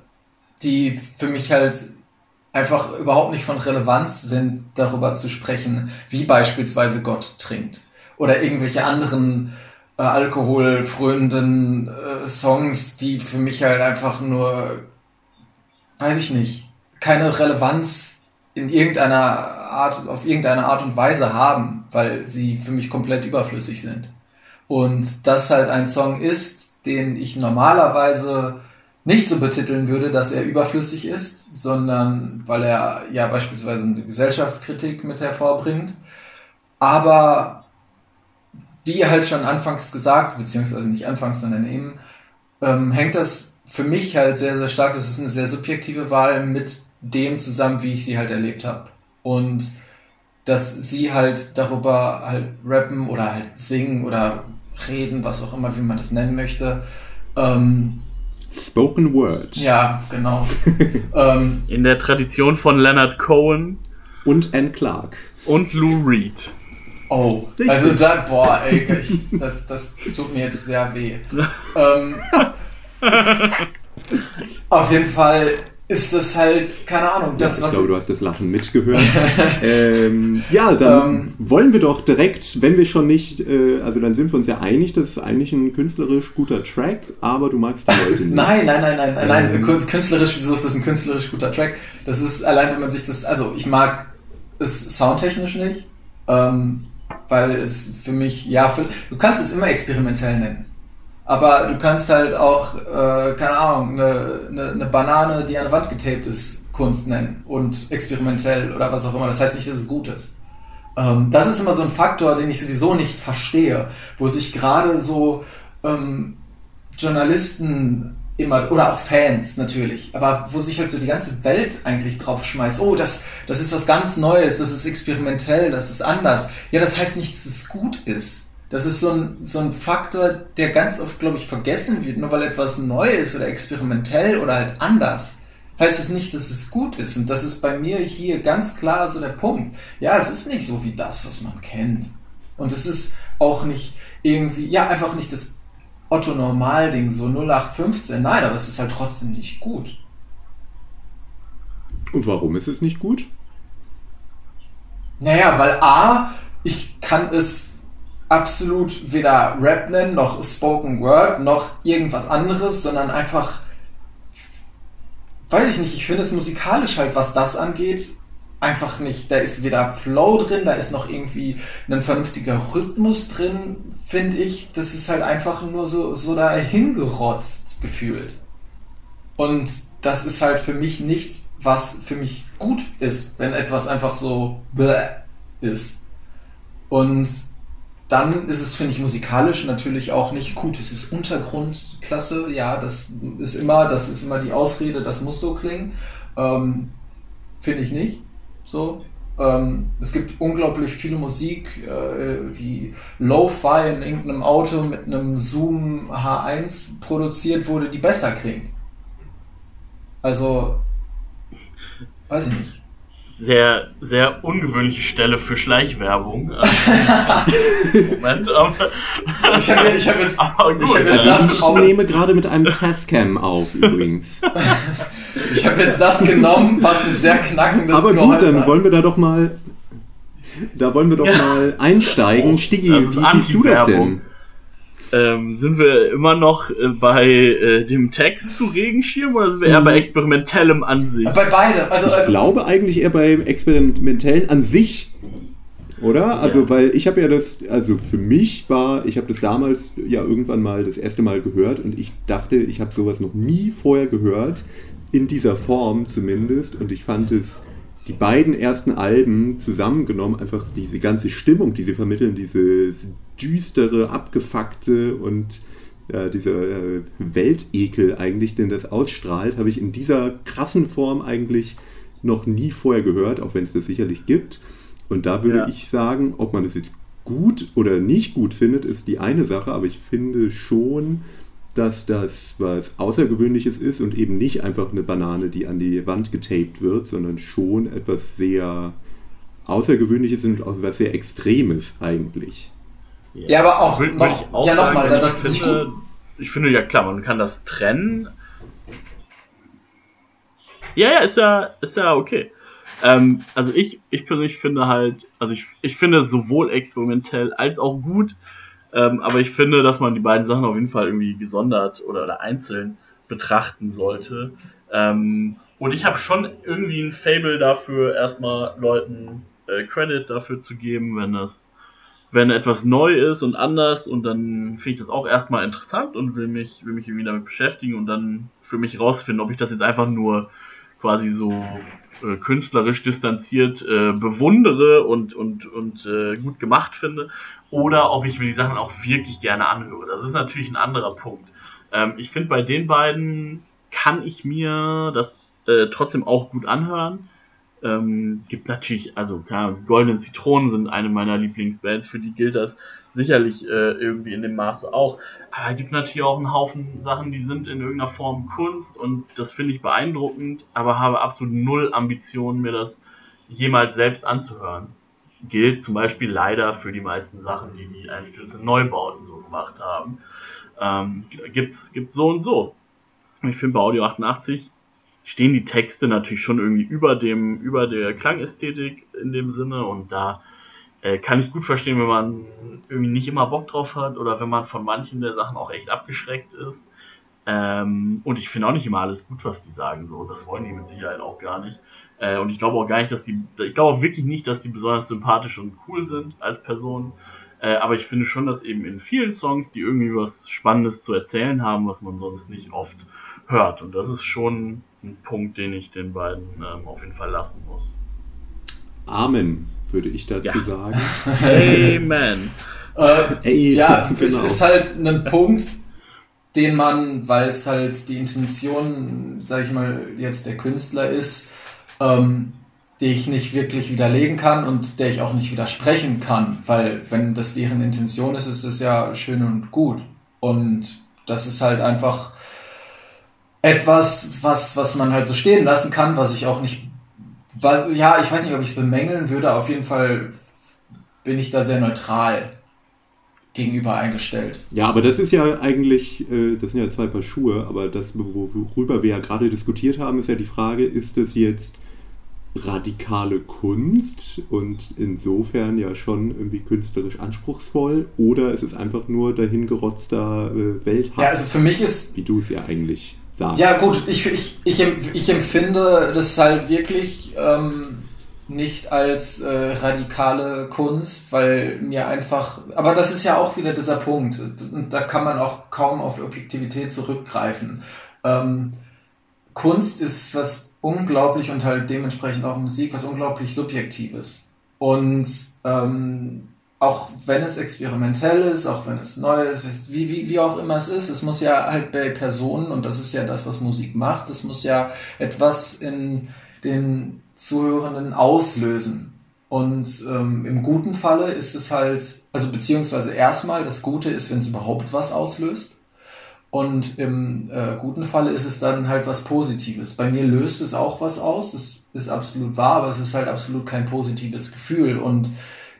Die für mich halt einfach überhaupt nicht von Relevanz sind, darüber zu sprechen, wie beispielsweise Gott trinkt. Oder irgendwelche anderen äh, alkoholfröhnenden äh, Songs, die für mich halt einfach nur, weiß ich nicht, keine Relevanz in irgendeiner Art, auf irgendeine Art und Weise haben, weil sie für mich komplett überflüssig sind. Und das halt ein Song ist, den ich normalerweise nicht so betiteln würde, dass er überflüssig ist, sondern weil er ja beispielsweise eine Gesellschaftskritik mit hervorbringt. Aber wie halt schon anfangs gesagt, beziehungsweise nicht anfangs, sondern eben, ähm, hängt das für mich halt sehr, sehr stark, das ist eine sehr subjektive Wahl mit dem zusammen, wie ich sie halt erlebt habe. Und dass sie halt darüber halt rappen oder halt singen oder reden, was auch immer, wie man das nennen möchte. Ähm, Spoken Word. Ja, genau. ähm, In der Tradition von Leonard Cohen. Und Anne Clark. Und Lou Reed. Oh, Richtig. also da, boah, ey, ich, das, das tut mir jetzt sehr weh. ähm, auf jeden Fall ist das halt, keine Ahnung, das, ja, ich glaube, du hast das Lachen mitgehört. ähm, ja, dann ähm, wollen wir doch direkt, wenn wir schon nicht, äh, also dann sind wir uns ja einig, das ist eigentlich ein künstlerisch guter Track, aber du magst die Leute nicht. nein, nein, nein, nein, ähm, nein, künstlerisch, wieso ist das ein künstlerisch guter Track? Das ist allein, wenn man sich das, also ich mag es soundtechnisch nicht, ähm, weil es für mich, ja, für, du kannst es immer experimentell nennen. Aber du kannst halt auch, äh, keine Ahnung, eine, eine, eine Banane, die an der Wand getaped ist, Kunst nennen und experimentell oder was auch immer. Das heißt nicht, dass es gut ist. Ähm, das ist immer so ein Faktor, den ich sowieso nicht verstehe, wo sich gerade so ähm, Journalisten immer, oder auch Fans natürlich, aber wo sich halt so die ganze Welt eigentlich drauf schmeißt, oh, das, das ist was ganz Neues, das ist experimentell, das ist anders. Ja, das heißt nicht, dass es gut ist. Das ist so ein, so ein Faktor, der ganz oft, glaube ich, vergessen wird. Nur weil etwas neu ist oder experimentell oder halt anders, heißt es nicht, dass es gut ist. Und das ist bei mir hier ganz klar so der Punkt. Ja, es ist nicht so wie das, was man kennt. Und es ist auch nicht irgendwie, ja, einfach nicht das Otto-Normal-Ding, so 0815. Nein, aber es ist halt trotzdem nicht gut. Und warum ist es nicht gut? Naja, weil A, ich kann es absolut weder Rap nennen, noch Spoken Word, noch irgendwas anderes, sondern einfach, weiß ich nicht, ich finde es musikalisch halt, was das angeht, einfach nicht. Da ist weder Flow drin, da ist noch irgendwie ein vernünftiger Rhythmus drin, finde ich. Das ist halt einfach nur so, so dahin gerotzt gefühlt. Und das ist halt für mich nichts, was für mich gut ist, wenn etwas einfach so bläh ist. Und dann ist es, finde ich, musikalisch natürlich auch nicht gut. Es ist Untergrundklasse, ja, das ist immer, das ist immer die Ausrede, das muss so klingen. Ähm, finde ich nicht. So. Ähm, es gibt unglaublich viele Musik, äh, die Lo-Fi in irgendeinem Auto mit einem Zoom H1 produziert wurde, die besser klingt. Also, weiß ich nicht sehr, sehr ungewöhnliche Stelle für Schleichwerbung. Moment, aber. Ich habe ich hab jetzt, aber gut, ich hab jetzt das. Ich nehme gerade mit einem Tascam auf, übrigens. ich habe jetzt das genommen, was ein sehr knackendes Aber gut, dann wollen wir da doch mal. Da wollen wir doch ja. mal einsteigen. Stiggi, wie siehst du das denn? Ähm, sind wir immer noch äh, bei äh, dem Text zu Regenschirm oder sind wir eher mhm. bei experimentellem an sich? Bei beide. Also, ich also glaube eigentlich eher bei experimentellen an sich. Oder? Also, ja. weil ich habe ja das, also für mich war, ich habe das damals ja irgendwann mal das erste Mal gehört und ich dachte, ich habe sowas noch nie vorher gehört, in dieser Form zumindest, und ich fand es die beiden ersten Alben zusammengenommen, einfach diese ganze Stimmung, die sie vermitteln, dieses düstere, abgefuckte und ja, dieser äh, Weltekel eigentlich, den das ausstrahlt, habe ich in dieser krassen Form eigentlich noch nie vorher gehört, auch wenn es das sicherlich gibt. Und da würde ja. ich sagen, ob man es jetzt gut oder nicht gut findet, ist die eine Sache, aber ich finde schon, dass das was Außergewöhnliches ist und eben nicht einfach eine Banane, die an die Wand getaped wird, sondern schon etwas sehr Außergewöhnliches und auch was sehr Extremes eigentlich. Ja, ja aber auch, noch, auch ja, nochmal, das ist finde, gut. Ich finde, ja klar, man kann das trennen. Ja, ja, ist ja, ist ja okay. Ähm, also ich, ich persönlich finde halt, also ich, ich finde sowohl experimentell als auch gut, ähm, aber ich finde, dass man die beiden Sachen auf jeden Fall irgendwie gesondert oder, oder einzeln betrachten sollte. Ähm, und ich habe schon irgendwie ein Fable dafür, erstmal Leuten äh, Credit dafür zu geben, wenn das, wenn etwas neu ist und anders und dann finde ich das auch erstmal interessant und will mich, will mich irgendwie damit beschäftigen und dann für mich rausfinden, ob ich das jetzt einfach nur quasi so äh, künstlerisch distanziert äh, bewundere und, und, und äh, gut gemacht finde oder ob ich mir die Sachen auch wirklich gerne anhöre. Das ist natürlich ein anderer Punkt. Ähm, ich finde, bei den beiden kann ich mir das äh, trotzdem auch gut anhören. Ähm, gibt natürlich, also klar, Goldenen Zitronen sind eine meiner Lieblingsbands, für die gilt das sicherlich äh, irgendwie in dem Maße auch. Aber es gibt natürlich auch einen Haufen Sachen, die sind in irgendeiner Form Kunst und das finde ich beeindruckend, aber habe absolut null Ambitionen, mir das jemals selbst anzuhören. Gilt zum Beispiel leider für die meisten Sachen, die die Einstürze Neubauten so gemacht haben. Ähm, gibt's, gibt's so und so. Ich finde bei Audio 88 stehen die Texte natürlich schon irgendwie über dem, über der Klangästhetik in dem Sinne und da äh, kann ich gut verstehen, wenn man irgendwie nicht immer Bock drauf hat oder wenn man von manchen der Sachen auch echt abgeschreckt ist. Ähm, und ich finde auch nicht immer alles gut, was die sagen, so. Das wollen die mit Sicherheit auch gar nicht. Äh, und ich glaube auch gar nicht, dass die, ich glaube auch wirklich nicht, dass die besonders sympathisch und cool sind als Personen. Äh, aber ich finde schon, dass eben in vielen Songs, die irgendwie was Spannendes zu erzählen haben, was man sonst nicht oft hört. Und das ist schon ein Punkt, den ich den beiden ähm, auf jeden Fall lassen muss. Amen, würde ich dazu ja. sagen. Amen. äh, Ey, ja, genau. es ist halt ein Punkt, den man, weil es halt die Intention, sag ich mal, jetzt der Künstler ist, ähm, die ich nicht wirklich widerlegen kann und der ich auch nicht widersprechen kann, weil wenn das deren Intention ist, ist es ja schön und gut. Und das ist halt einfach etwas, was, was man halt so stehen lassen kann, was ich auch nicht, was, ja, ich weiß nicht, ob ich es bemängeln würde, auf jeden Fall bin ich da sehr neutral gegenüber eingestellt. Ja, aber das ist ja eigentlich, äh, das sind ja zwei Paar Schuhe, aber das, worüber wir ja gerade diskutiert haben, ist ja die Frage, ist es jetzt radikale Kunst und insofern ja schon irgendwie künstlerisch anspruchsvoll oder ist es einfach nur dahingerotzter äh, Welthass? Ja, also für mich ist... Wie du es ja eigentlich sagst. Ja gut, ich, ich, ich, ich empfinde das halt wirklich ähm, nicht als äh, radikale Kunst, weil mir einfach, aber das ist ja auch wieder dieser Punkt, da kann man auch kaum auf Objektivität zurückgreifen. Ähm, Kunst ist was unglaublich und halt dementsprechend auch Musik was unglaublich Subjektives. Und ähm, auch wenn es experimentell ist, auch wenn es neu ist, wie, wie, wie auch immer es ist, es muss ja halt bei Personen, und das ist ja das, was Musik macht, es muss ja etwas in den Zuhörenden auslösen. Und ähm, im guten Falle ist es halt, also beziehungsweise erstmal, das Gute ist, wenn es überhaupt was auslöst. Und im äh, guten Falle ist es dann halt was Positives. Bei mir löst es auch was aus, das ist absolut wahr, aber es ist halt absolut kein positives Gefühl. Und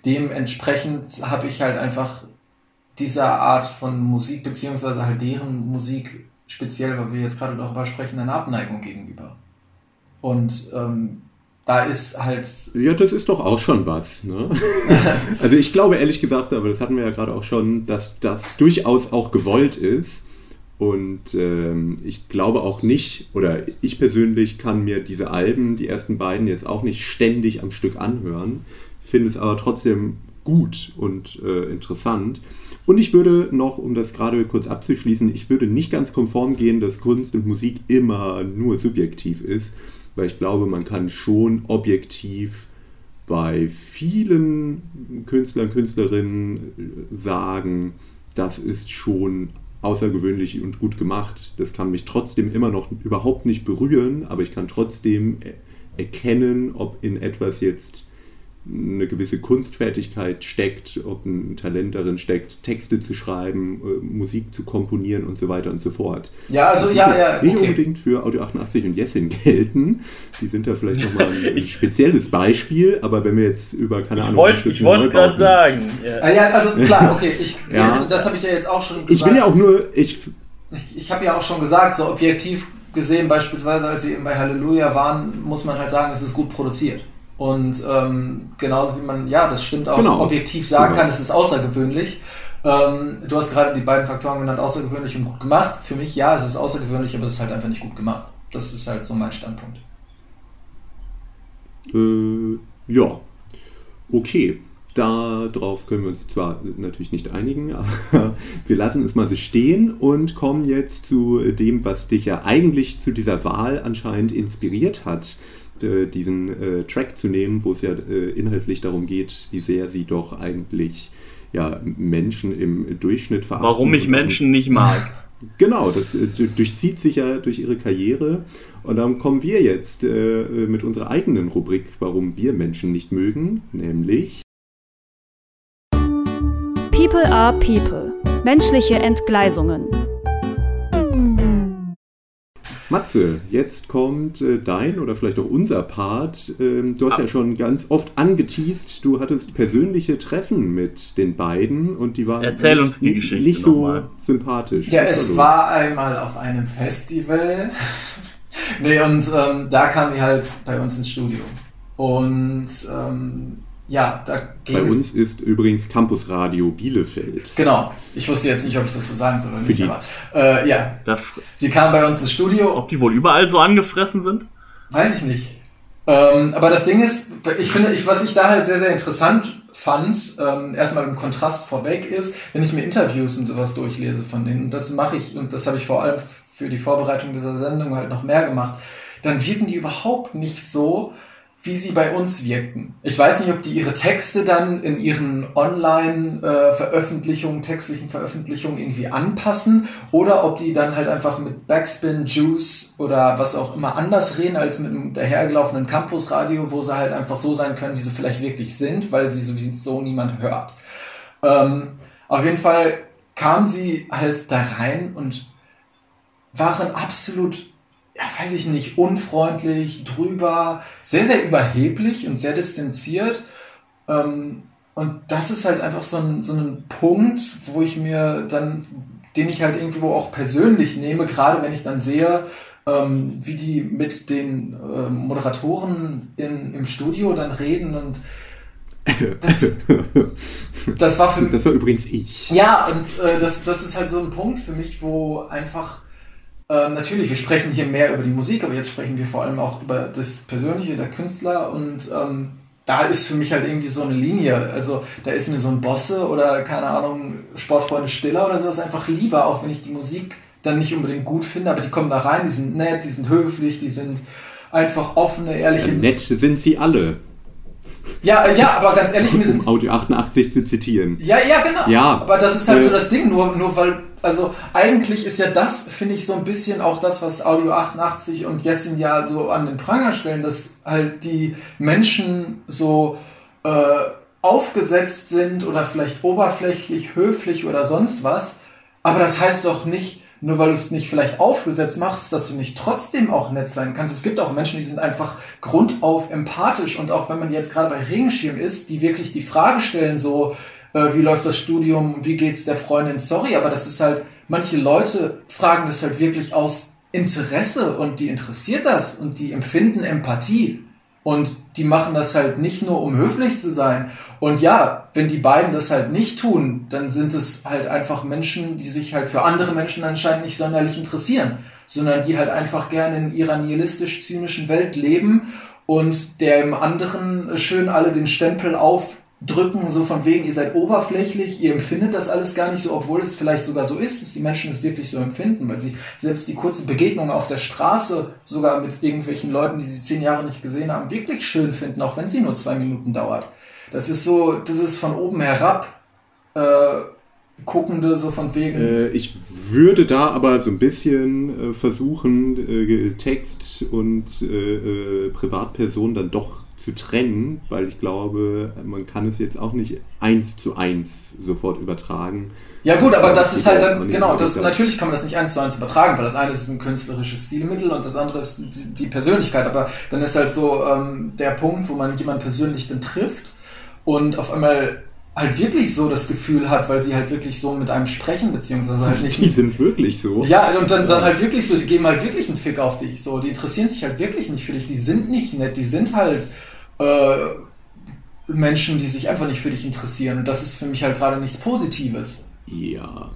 dementsprechend habe ich halt einfach dieser Art von Musik, beziehungsweise halt deren Musik, speziell, weil wir jetzt gerade darüber sprechen, eine Abneigung gegenüber. Und ähm, da ist halt. Ja, das ist doch auch schon was. Ne? also ich glaube ehrlich gesagt, aber das hatten wir ja gerade auch schon, dass das durchaus auch gewollt ist. Und ähm, ich glaube auch nicht, oder ich persönlich kann mir diese Alben, die ersten beiden, jetzt auch nicht ständig am Stück anhören finde es aber trotzdem gut und äh, interessant. Und ich würde noch, um das gerade kurz abzuschließen, ich würde nicht ganz konform gehen, dass Kunst und Musik immer nur subjektiv ist, weil ich glaube, man kann schon objektiv bei vielen Künstlern, Künstlerinnen äh, sagen, das ist schon außergewöhnlich und gut gemacht. Das kann mich trotzdem immer noch überhaupt nicht berühren, aber ich kann trotzdem erkennen, ob in etwas jetzt eine gewisse Kunstfertigkeit steckt, ob ein Talent darin steckt, Texte zu schreiben, äh, Musik zu komponieren und so weiter und so fort. Ja, also ja, ja. Nicht okay. unbedingt für Audio 88 und Jessin gelten. Die sind da vielleicht nochmal ein spezielles Beispiel, aber wenn wir jetzt über, keine Ahnung, ich wollte gerade sagen. Ja. Ah, ja, also klar, okay, ich, ja. also das habe ich ja jetzt auch schon gesagt. Ich will ja auch nur, ich, ich, ich habe ja auch schon gesagt, so objektiv gesehen, beispielsweise als wir eben bei Halleluja waren, muss man halt sagen, es ist gut produziert. Und ähm, genauso wie man, ja, das stimmt auch, genau. objektiv sagen genau. kann, es ist außergewöhnlich. Ähm, du hast gerade die beiden Faktoren genannt, außergewöhnlich und gut gemacht. Für mich, ja, es ist außergewöhnlich, aber es ist halt einfach nicht gut gemacht. Das ist halt so mein Standpunkt. Äh, ja, okay. Darauf können wir uns zwar natürlich nicht einigen, aber wir lassen es mal so stehen und kommen jetzt zu dem, was dich ja eigentlich zu dieser Wahl anscheinend inspiriert hat, diesen äh, Track zu nehmen, wo es ja äh, inhaltlich darum geht, wie sehr sie doch eigentlich ja, Menschen im Durchschnitt verachten. Warum ich Menschen nicht mag. Genau, das äh, durchzieht sich ja durch ihre Karriere. Und dann kommen wir jetzt äh, mit unserer eigenen Rubrik, warum wir Menschen nicht mögen, nämlich People are People. Menschliche Entgleisungen. Matze, jetzt kommt äh, dein oder vielleicht auch unser Part. Ähm, du hast ah. ja schon ganz oft angeteased, du hattest persönliche Treffen mit den beiden und die waren Erzähl nicht, uns die Geschichte nicht so sympathisch. Ja, es war, war einmal auf einem Festival. nee, und ähm, da kam die halt bei uns ins Studio. Und ähm, ja, da ging Bei uns ist übrigens Campus Radio Bielefeld. Genau. Ich wusste jetzt nicht, ob ich das so sagen soll oder Für nicht, aber äh, ja. Sie kam bei uns ins Studio. Ob die wohl überall so angefressen sind? Weiß ich nicht. Ähm, aber das Ding ist, ich finde, ich, was ich da halt sehr, sehr interessant fand, ähm, erstmal im Kontrast vorweg ist, wenn ich mir Interviews und sowas durchlese von denen, und das mache ich, und das habe ich vor allem für die Vorbereitung dieser Sendung halt noch mehr gemacht, dann wirken die überhaupt nicht so, wie sie bei uns wirkten. Ich weiß nicht, ob die ihre Texte dann in ihren Online-Veröffentlichungen, textlichen Veröffentlichungen irgendwie anpassen oder ob die dann halt einfach mit Backspin, Juice oder was auch immer anders reden als mit einem dahergelaufenen Campusradio, wo sie halt einfach so sein können, wie sie vielleicht wirklich sind, weil sie sowieso niemand hört. Ähm, auf jeden Fall kamen sie halt da rein und waren absolut ja, weiß ich nicht, unfreundlich, drüber, sehr, sehr überheblich und sehr distanziert. Ähm, und das ist halt einfach so ein, so ein Punkt, wo ich mir dann, den ich halt irgendwo auch persönlich nehme, gerade wenn ich dann sehe, ähm, wie die mit den äh, Moderatoren in, im Studio dann reden und das, das war für Das war übrigens ich. Ja, und äh, das, das ist halt so ein Punkt für mich, wo einfach ähm, natürlich, wir sprechen hier mehr über die Musik, aber jetzt sprechen wir vor allem auch über das Persönliche der Künstler und ähm, da ist für mich halt irgendwie so eine Linie. Also da ist mir so ein Bosse oder keine Ahnung, Sportfreunde Stiller oder sowas einfach lieber, auch wenn ich die Musik dann nicht unbedingt gut finde, aber die kommen da rein, die sind nett, die sind höflich, die sind einfach offene, ehrliche. Ja, nett sind sie alle. Ja, ja, aber ganz ehrlich, mir sind. Um Audio 88 zu zitieren. Ja, ja, genau. Ja, aber das ist halt äh, so das Ding, nur, nur weil also eigentlich ist ja das, finde ich, so ein bisschen auch das, was Audio 88 und Jessin ja so an den Pranger stellen, dass halt die Menschen so äh, aufgesetzt sind oder vielleicht oberflächlich, höflich oder sonst was. Aber das heißt doch nicht, nur weil du es nicht vielleicht aufgesetzt machst, dass du nicht trotzdem auch nett sein kannst. Es gibt auch Menschen, die sind einfach grundauf empathisch und auch wenn man jetzt gerade bei Regenschirm ist, die wirklich die Frage stellen, so, äh, wie läuft das Studium, wie geht's der Freundin, sorry, aber das ist halt, manche Leute fragen das halt wirklich aus Interesse und die interessiert das und die empfinden Empathie. Und die machen das halt nicht nur, um höflich zu sein. Und ja, wenn die beiden das halt nicht tun, dann sind es halt einfach Menschen, die sich halt für andere Menschen anscheinend nicht sonderlich interessieren, sondern die halt einfach gerne in ihrer nihilistisch-zynischen Welt leben und der im anderen schön alle den Stempel auf drücken, so von wegen, ihr seid oberflächlich, ihr empfindet das alles gar nicht so, obwohl es vielleicht sogar so ist, dass die Menschen es wirklich so empfinden, weil sie selbst die kurzen Begegnungen auf der Straße, sogar mit irgendwelchen Leuten, die sie zehn Jahre nicht gesehen haben, wirklich schön finden, auch wenn sie nur zwei Minuten dauert. Das ist so, das ist von oben herab, äh, Guckende, so von wegen. Äh, ich würde da aber so ein bisschen äh, versuchen, äh, Text und äh, äh, Privatperson dann doch zu trennen, weil ich glaube, man kann es jetzt auch nicht eins zu eins sofort übertragen. Ja gut, aber das ist halt dann, genau, das, natürlich kann man das nicht eins zu eins übertragen, weil das eine ist ein künstlerisches Stilmittel und das andere ist die Persönlichkeit, aber dann ist halt so ähm, der Punkt, wo man jemanden persönlich dann trifft und auf einmal halt wirklich so das Gefühl hat, weil sie halt wirklich so mit einem sprechen, beziehungsweise halt nicht. Die sind wirklich so. Ja, und dann, dann halt wirklich so, die geben halt wirklich einen Fick auf dich. So, die interessieren sich halt wirklich nicht für dich. Die sind nicht nett, die sind halt äh, Menschen, die sich einfach nicht für dich interessieren. Und das ist für mich halt gerade nichts Positives. Ja.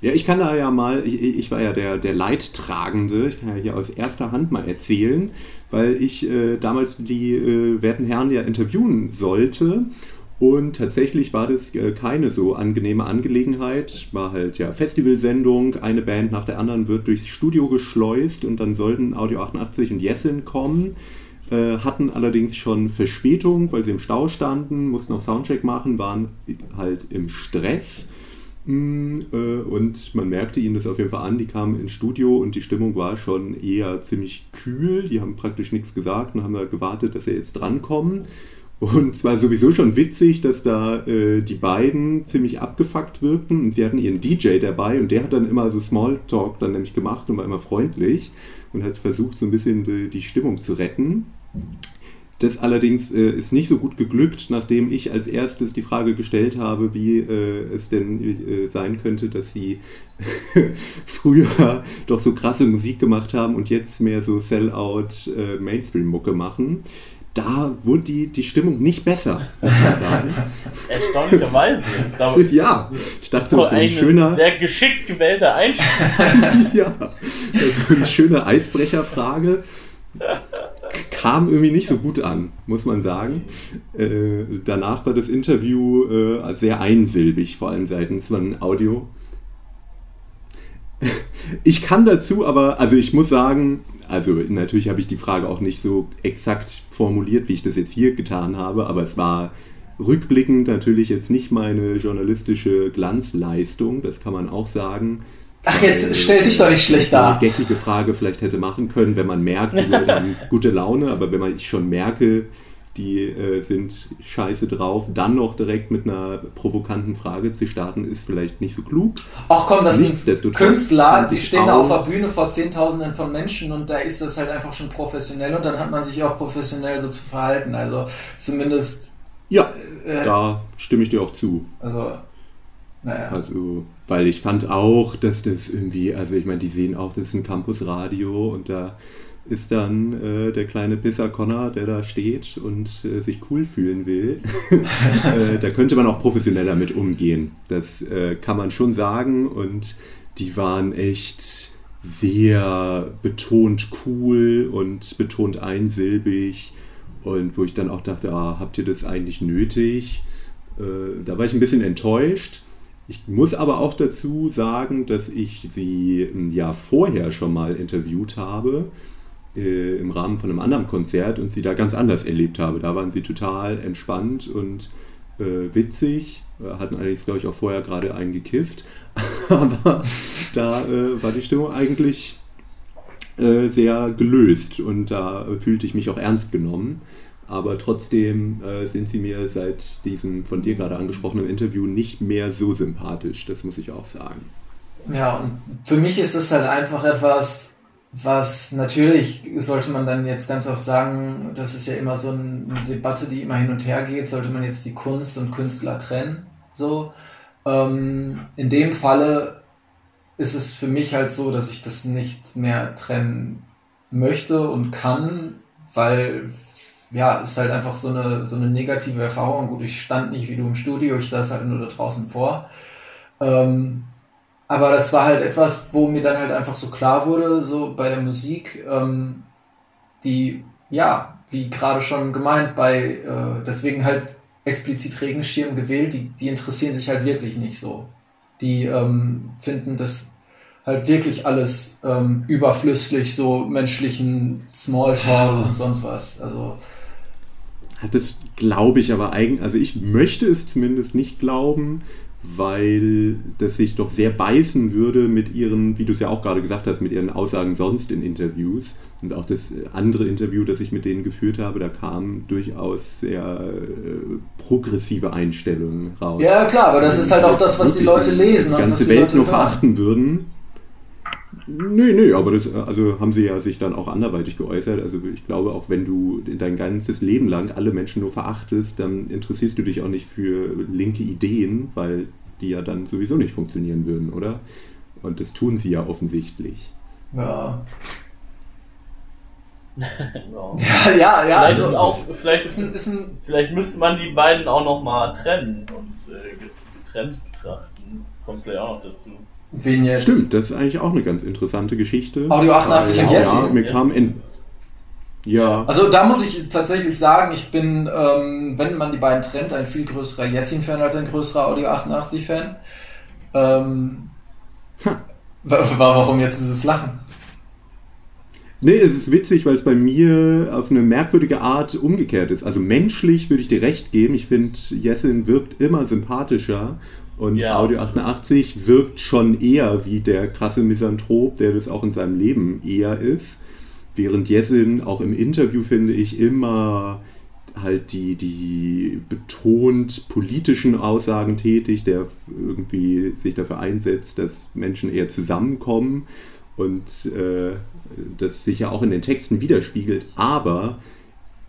Ja, ich kann da ja mal, ich, ich war ja der, der Leidtragende, ich kann ja hier aus erster Hand mal erzählen, weil ich äh, damals die äh, werten Herren ja interviewen sollte und tatsächlich war das äh, keine so angenehme Angelegenheit. War halt ja Festivalsendung, eine Band nach der anderen wird durchs Studio geschleust und dann sollten Audio 88 und Jessin kommen. Äh, hatten allerdings schon Verspätung, weil sie im Stau standen, mussten auch Soundcheck machen, waren halt im Stress. Mm, äh, und man merkte ihnen das auf jeden Fall an, die kamen ins Studio und die Stimmung war schon eher ziemlich kühl. Die haben praktisch nichts gesagt und haben da gewartet, dass sie jetzt drankommen. Und es war sowieso schon witzig, dass da äh, die beiden ziemlich abgefuckt wirkten und sie hatten ihren DJ dabei und der hat dann immer so Smalltalk dann nämlich gemacht und war immer freundlich und hat versucht so ein bisschen die, die Stimmung zu retten. Das allerdings äh, ist nicht so gut geglückt, nachdem ich als erstes die Frage gestellt habe, wie äh, es denn äh, sein könnte, dass sie früher doch so krasse Musik gemacht haben und jetzt mehr so Sellout äh, machen da wurde die, die Stimmung nicht besser, muss man sagen. Erstaunlicherweise. ja, ich dachte, so ein schöner. Sehr geschickt gewählter Einstieg. ja, also eine schöne Eisbrecherfrage. Kam irgendwie nicht so gut an, muss man sagen. Äh, danach war das Interview äh, sehr einsilbig, vor allem seitens von Audio. Ich kann dazu aber, also ich muss sagen, also natürlich habe ich die Frage auch nicht so exakt formuliert, wie ich das jetzt hier getan habe, aber es war rückblickend natürlich jetzt nicht meine journalistische Glanzleistung, das kann man auch sagen. Ach, jetzt stell dich doch nicht schlecht dar. Eine geckige Frage vielleicht hätte machen können, wenn man merkt, die Leute haben gute Laune, aber wenn man ich schon merke, die äh, sind scheiße drauf. Dann noch direkt mit einer provokanten Frage zu starten, ist vielleicht nicht so klug. Ach komm, das sind Künstler, die stehen auf der Bühne vor Zehntausenden von Menschen und da ist das halt einfach schon professionell und dann hat man sich auch professionell so zu verhalten. Also zumindest. Ja, äh, da stimme ich dir auch zu. Also, naja. Also, weil ich fand auch, dass das irgendwie, also ich meine, die sehen auch, das ist ein Campusradio und da ist dann äh, der kleine Pisser Connor, der da steht und äh, sich cool fühlen will. äh, da könnte man auch professioneller mit umgehen. Das äh, kann man schon sagen. Und die waren echt sehr betont cool und betont einsilbig. Und wo ich dann auch dachte, ah, habt ihr das eigentlich nötig? Äh, da war ich ein bisschen enttäuscht. Ich muss aber auch dazu sagen, dass ich sie ein Jahr vorher schon mal interviewt habe äh, im Rahmen von einem anderen Konzert und sie da ganz anders erlebt habe. Da waren sie total entspannt und äh, witzig, äh, hatten allerdings, glaube ich, auch vorher gerade einen gekifft. Aber da äh, war die Stimmung eigentlich äh, sehr gelöst und da fühlte ich mich auch ernst genommen. Aber trotzdem sind sie mir seit diesem von dir gerade angesprochenen Interview nicht mehr so sympathisch, das muss ich auch sagen. Ja, und für mich ist es halt einfach etwas, was natürlich sollte man dann jetzt ganz oft sagen, das ist ja immer so eine Debatte, die immer hin und her geht, sollte man jetzt die Kunst und Künstler trennen. So. Ähm, in dem Falle ist es für mich halt so, dass ich das nicht mehr trennen möchte und kann, weil ja, ist halt einfach so eine, so eine negative Erfahrung. Gut, ich stand nicht wie du im Studio, ich saß halt nur da draußen vor. Ähm, aber das war halt etwas, wo mir dann halt einfach so klar wurde, so bei der Musik, ähm, die, ja, wie gerade schon gemeint, bei, äh, deswegen halt explizit Regenschirm gewählt, die, die interessieren sich halt wirklich nicht so. Die ähm, finden das halt wirklich alles ähm, überflüssig, so menschlichen Smalltalk und sonst was. Also. Das glaube ich aber eigentlich, also ich möchte es zumindest nicht glauben, weil das sich doch sehr beißen würde mit ihren, wie du es ja auch gerade gesagt hast, mit ihren Aussagen sonst in Interviews. Und auch das andere Interview, das ich mit denen geführt habe, da kamen durchaus sehr äh, progressive Einstellungen raus. Ja, klar, aber das ist halt auch das, was die Leute lesen. Die ganze Welt nur verachten würden. Nö, nö, aber das also haben sie ja sich dann auch anderweitig geäußert. Also ich glaube, auch wenn du dein ganzes Leben lang alle Menschen nur verachtest, dann interessierst du dich auch nicht für linke Ideen, weil die ja dann sowieso nicht funktionieren würden, oder? Und das tun sie ja offensichtlich. Ja. ja, ja, ja. Vielleicht, also, auch, vielleicht, ist ein, ist ein, vielleicht müsste man die beiden auch nochmal trennen und äh, getrennt betrachten. Kommt vielleicht auch noch dazu. Wen jetzt? Stimmt, das ist eigentlich auch eine ganz interessante Geschichte. Audio 88 und Jesse. Ja, mir kam in. Ja. Also da muss ich tatsächlich sagen, ich bin, ähm, wenn man die beiden trennt, ein viel größerer Jessin-Fan als ein größerer Audio 88-Fan. Ähm, hm. Warum jetzt dieses Lachen? Nee, das ist witzig, weil es bei mir auf eine merkwürdige Art umgekehrt ist. Also menschlich würde ich dir recht geben. Ich finde, Jessin wirkt immer sympathischer und ja. Audio 88 wirkt schon eher wie der krasse Misanthrop, der das auch in seinem Leben eher ist. Während Jessin auch im Interview, finde ich, immer halt die, die betont politischen Aussagen tätig, der irgendwie sich dafür einsetzt, dass Menschen eher zusammenkommen und äh, das sich ja auch in den Texten widerspiegelt. Aber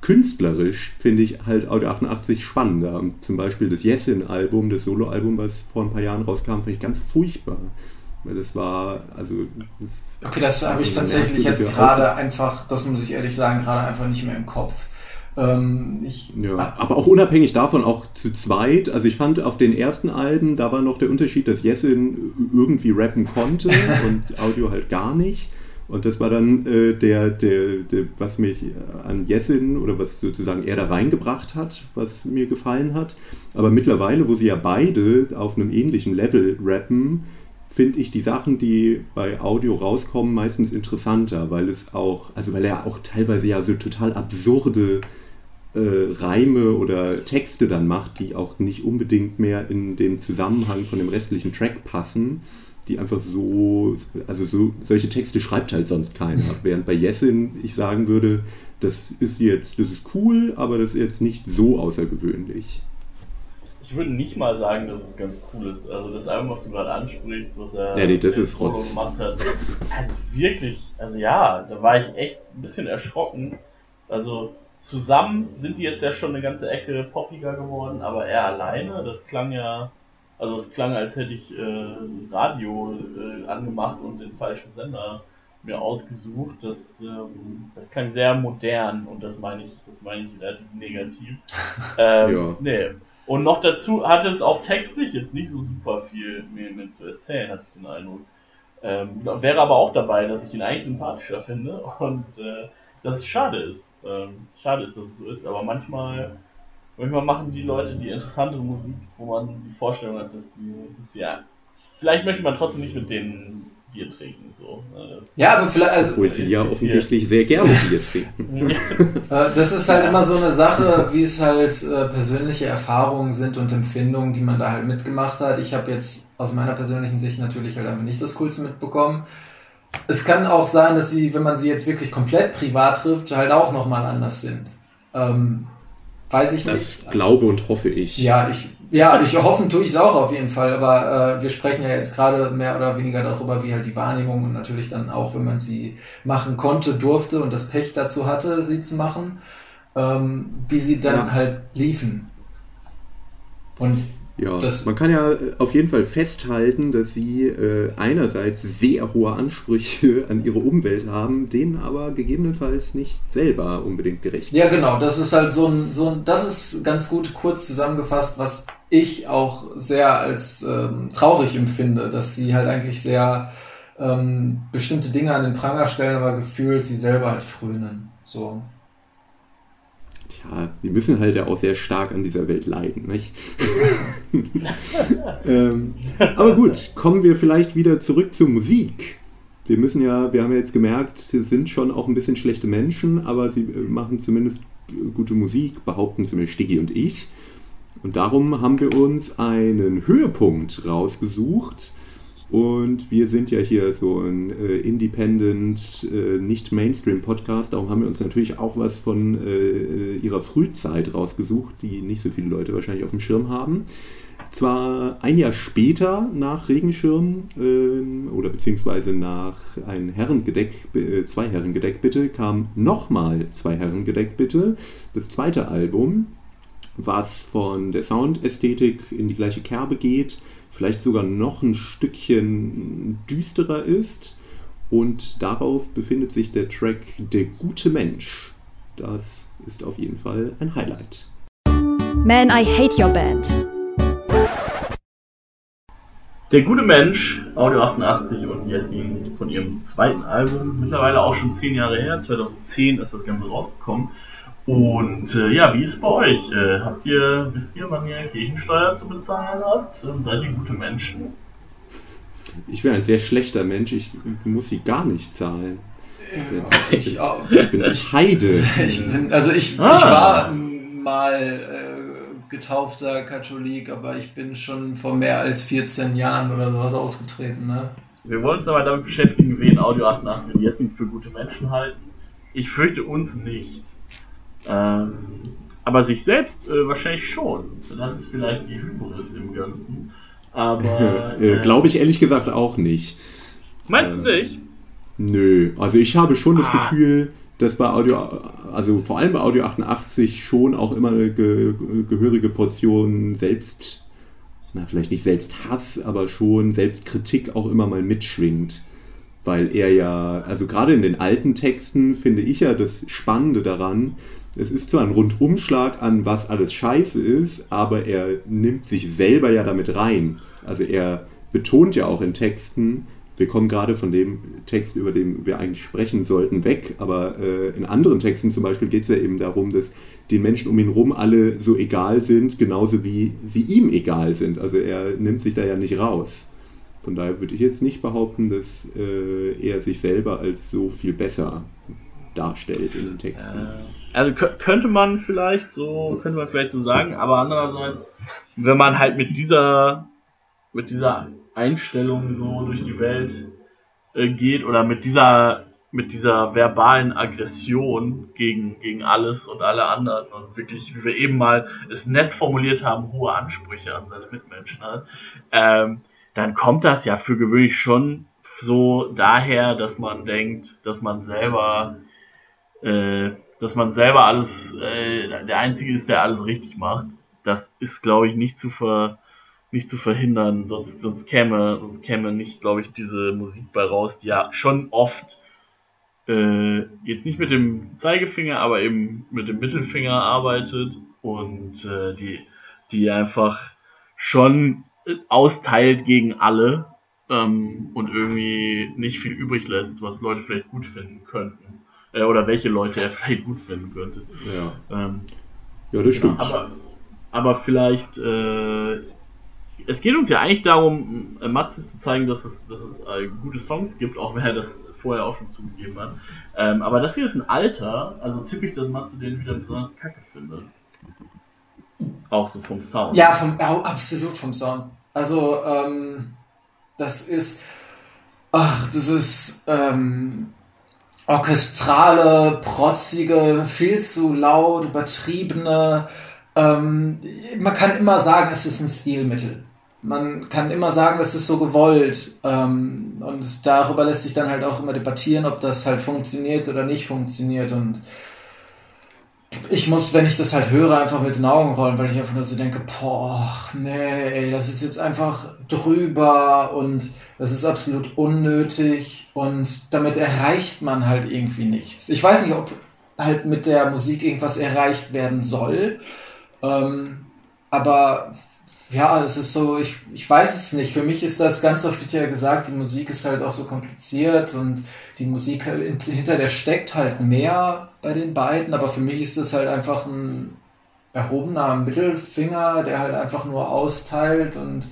künstlerisch finde ich halt Audio 88 spannender. Zum Beispiel das Yesin-Album, das Solo-Album, was vor ein paar Jahren rauskam, finde ich ganz furchtbar. Weil das war, also. Das okay, das habe ich tatsächlich jetzt gerade einfach, das muss ich ehrlich sagen, gerade einfach nicht mehr im Kopf. Ähm, ich, ja, ah. aber auch unabhängig davon, auch zu zweit. Also ich fand auf den ersten Alben, da war noch der Unterschied, dass Jessin irgendwie rappen konnte und Audio halt gar nicht. Und das war dann äh, der, der, der, was mich an Jessin oder was sozusagen er da reingebracht hat, was mir gefallen hat. Aber mittlerweile, wo sie ja beide auf einem ähnlichen Level rappen, finde ich die Sachen, die bei Audio rauskommen, meistens interessanter, weil es auch, also weil er auch teilweise ja so total absurde äh, Reime oder Texte dann macht, die auch nicht unbedingt mehr in den Zusammenhang von dem restlichen Track passen die einfach so, also so, solche Texte schreibt halt sonst keiner. Während bei Jessin ich sagen würde, das ist jetzt, das ist cool, aber das ist jetzt nicht so außergewöhnlich. Ich würde nicht mal sagen, dass es ganz cool ist. Also das Album, was du gerade ansprichst, was er ja, nee, das ist Rotz. gemacht hat, also wirklich, also ja, da war ich echt ein bisschen erschrocken. Also zusammen sind die jetzt ja schon eine ganze Ecke poppiger geworden, aber er alleine, das klang ja also es klang, als hätte ich äh, Radio äh, angemacht und den falschen Sender mir ausgesucht. Das, ähm, das klang sehr modern und das meine ich, das meine ich relativ negativ. Ähm, ja. Nee. Und noch dazu hatte es auch textlich jetzt nicht so super viel mir, mir zu erzählen, hatte ich den Eindruck. Ähm, wäre aber auch dabei, dass ich ihn eigentlich sympathischer finde und äh, dass es schade ist. Ähm, schade ist, dass es so ist, aber manchmal Manchmal machen die Leute die interessante Musik, wo man die Vorstellung hat, dass sie, dass sie ja, vielleicht möchte man trotzdem nicht mit denen Bier trinken. So. Ne, das ja, aber vielleicht. Also, Obwohl sie ja offensichtlich sehr gerne Bier trinken. Äh, das ist halt immer so eine Sache, wie es halt äh, persönliche Erfahrungen sind und Empfindungen, die man da halt mitgemacht hat. Ich habe jetzt aus meiner persönlichen Sicht natürlich halt einfach nicht das Coolste mitbekommen. Es kann auch sein, dass sie, wenn man sie jetzt wirklich komplett privat trifft, halt auch nochmal anders sind. Ähm, Weiß ich das nicht. Das glaube und hoffe ich. Ja, ich, ja, ich hoffen tue ich es auch auf jeden Fall, aber äh, wir sprechen ja jetzt gerade mehr oder weniger darüber, wie halt die Wahrnehmung und natürlich dann auch, wenn man sie machen konnte, durfte und das Pech dazu hatte, sie zu machen, ähm, wie sie dann ja. halt liefen. Und ja, das man kann ja auf jeden Fall festhalten, dass sie äh, einerseits sehr hohe Ansprüche an ihre Umwelt haben, denen aber gegebenenfalls nicht selber unbedingt gerecht Ja, genau, das ist halt so ein, so ein, das ist ganz gut kurz zusammengefasst, was ich auch sehr als ähm, traurig empfinde, dass sie halt eigentlich sehr ähm, bestimmte Dinge an den Pranger stellen, aber gefühlt sie selber halt frönen. So ja, die müssen halt ja auch sehr stark an dieser Welt leiden. Nicht? ähm, aber gut, kommen wir vielleicht wieder zurück zur Musik. Wir müssen ja, wir haben ja jetzt gemerkt, sie sind schon auch ein bisschen schlechte Menschen, aber sie äh, machen zumindest gute Musik, behaupten zumindest Stiggy und ich. Und darum haben wir uns einen Höhepunkt rausgesucht. Und wir sind ja hier so ein äh, Independent, äh, nicht Mainstream-Podcast. Darum haben wir uns natürlich auch was von äh, ihrer Frühzeit rausgesucht, die nicht so viele Leute wahrscheinlich auf dem Schirm haben. Zwar ein Jahr später nach Regenschirm ähm, oder beziehungsweise nach ein Herrengedeck, äh, zwei Herrengedeck bitte, kam nochmal zwei Herrengedeck bitte, das zweite Album, was von der Soundästhetik in die gleiche Kerbe geht, vielleicht sogar noch ein Stückchen düsterer ist und darauf befindet sich der Track Der gute Mensch. Das ist auf jeden Fall ein Highlight. Man, I hate your band. Der gute Mensch, Audio 88 und Jessin von ihrem zweiten Album, mittlerweile auch schon zehn Jahre her, 2010 ist das Ganze rausgekommen. Und äh, ja, wie ist es bei euch? Äh, habt ihr, wisst ihr, wann ihr Kirchensteuer zu bezahlen habt? Und seid ihr gute Menschen? Ich wäre ein sehr schlechter Mensch, ich muss sie gar nicht zahlen. Ich, ich, bin, ich bin Heide. Ich bin, also ich, ah. ich war mal äh, getaufter Katholik, aber ich bin schon vor mehr als 14 Jahren oder sowas ausgetreten. Ne? Wir wollen uns aber damit beschäftigen, wen Audio 88 und Jessing für gute Menschen halten. Ich fürchte uns nicht. Ähm, aber sich selbst äh, wahrscheinlich schon. Das ist vielleicht die Hybris im Ganzen. Aber. Äh, Glaube ich ehrlich gesagt auch nicht. Meinst du nicht? Nö, also ich habe schon das ah. Gefühl, dass bei Audio, also vor allem bei Audio 88 schon auch immer eine ge gehörige Portion selbst, na vielleicht nicht Selbsthass, aber schon Selbstkritik auch immer mal mitschwingt. Weil er ja, also gerade in den alten Texten finde ich ja das Spannende daran, es ist zwar ein Rundumschlag an, was alles scheiße ist, aber er nimmt sich selber ja damit rein. Also er betont ja auch in Texten, wir kommen gerade von dem Text, über den wir eigentlich sprechen sollten, weg, aber äh, in anderen Texten zum Beispiel geht es ja eben darum, dass den Menschen um ihn herum alle so egal sind, genauso wie sie ihm egal sind. Also er nimmt sich da ja nicht raus. Von daher würde ich jetzt nicht behaupten, dass äh, er sich selber als so viel besser darstellt in den Texten. Äh, also könnte man vielleicht so, könnte man vielleicht so sagen, aber andererseits, wenn man halt mit dieser, mit dieser Einstellung so durch die Welt äh, geht oder mit dieser mit dieser verbalen Aggression gegen, gegen alles und alle anderen und wirklich, wie wir eben mal es nett formuliert haben, hohe Ansprüche an seine Mitmenschen hat, ähm, dann kommt das ja für gewöhnlich schon so daher, dass man denkt, dass man selber, äh, dass man selber alles, äh, der Einzige ist, der alles richtig macht. Das ist, glaube ich, nicht zu ver, nicht zu verhindern, sonst, sonst käme, sonst käme nicht, glaube ich, diese Musik bei raus, die ja schon oft äh, jetzt nicht mit dem Zeigefinger, aber eben mit dem Mittelfinger arbeitet und äh, die, die einfach schon austeilt gegen alle ähm, und irgendwie nicht viel übrig lässt, was Leute vielleicht gut finden könnten. Äh, oder welche Leute er vielleicht gut finden könnte. Ja, ähm, ja das stimmt. aber, aber vielleicht äh, es geht uns ja eigentlich darum, äh, Matze zu zeigen, dass es, dass es äh, gute Songs gibt, auch wenn er das vorher auch schon zugegeben hat. Ähm, aber das hier ist ein Alter, also typisch, dass Matze den wieder besonders kacke findet. Auch so vom Sound. Ja, vom, absolut vom Sound. Also, ähm, das ist, ach, das ist, ähm, orchestrale, protzige, viel zu laut, übertriebene, ähm, man kann immer sagen, es ist ein Stilmittel. Man kann immer sagen, es ist so gewollt. Ähm, und darüber lässt sich dann halt auch immer debattieren, ob das halt funktioniert oder nicht funktioniert. Und ich muss, wenn ich das halt höre, einfach mit den Augen rollen, weil ich einfach nur so denke, boah, nee, das ist jetzt einfach drüber und das ist absolut unnötig und damit erreicht man halt irgendwie nichts. Ich weiß nicht, ob halt mit der Musik irgendwas erreicht werden soll, ähm, aber ja, es ist so, ich, ich weiß es nicht. Für mich ist das ganz oft, wird ja gesagt, die Musik ist halt auch so kompliziert und die Musik hinter der steckt halt mehr bei den beiden, aber für mich ist das halt einfach ein erhobener Mittelfinger, der halt einfach nur austeilt und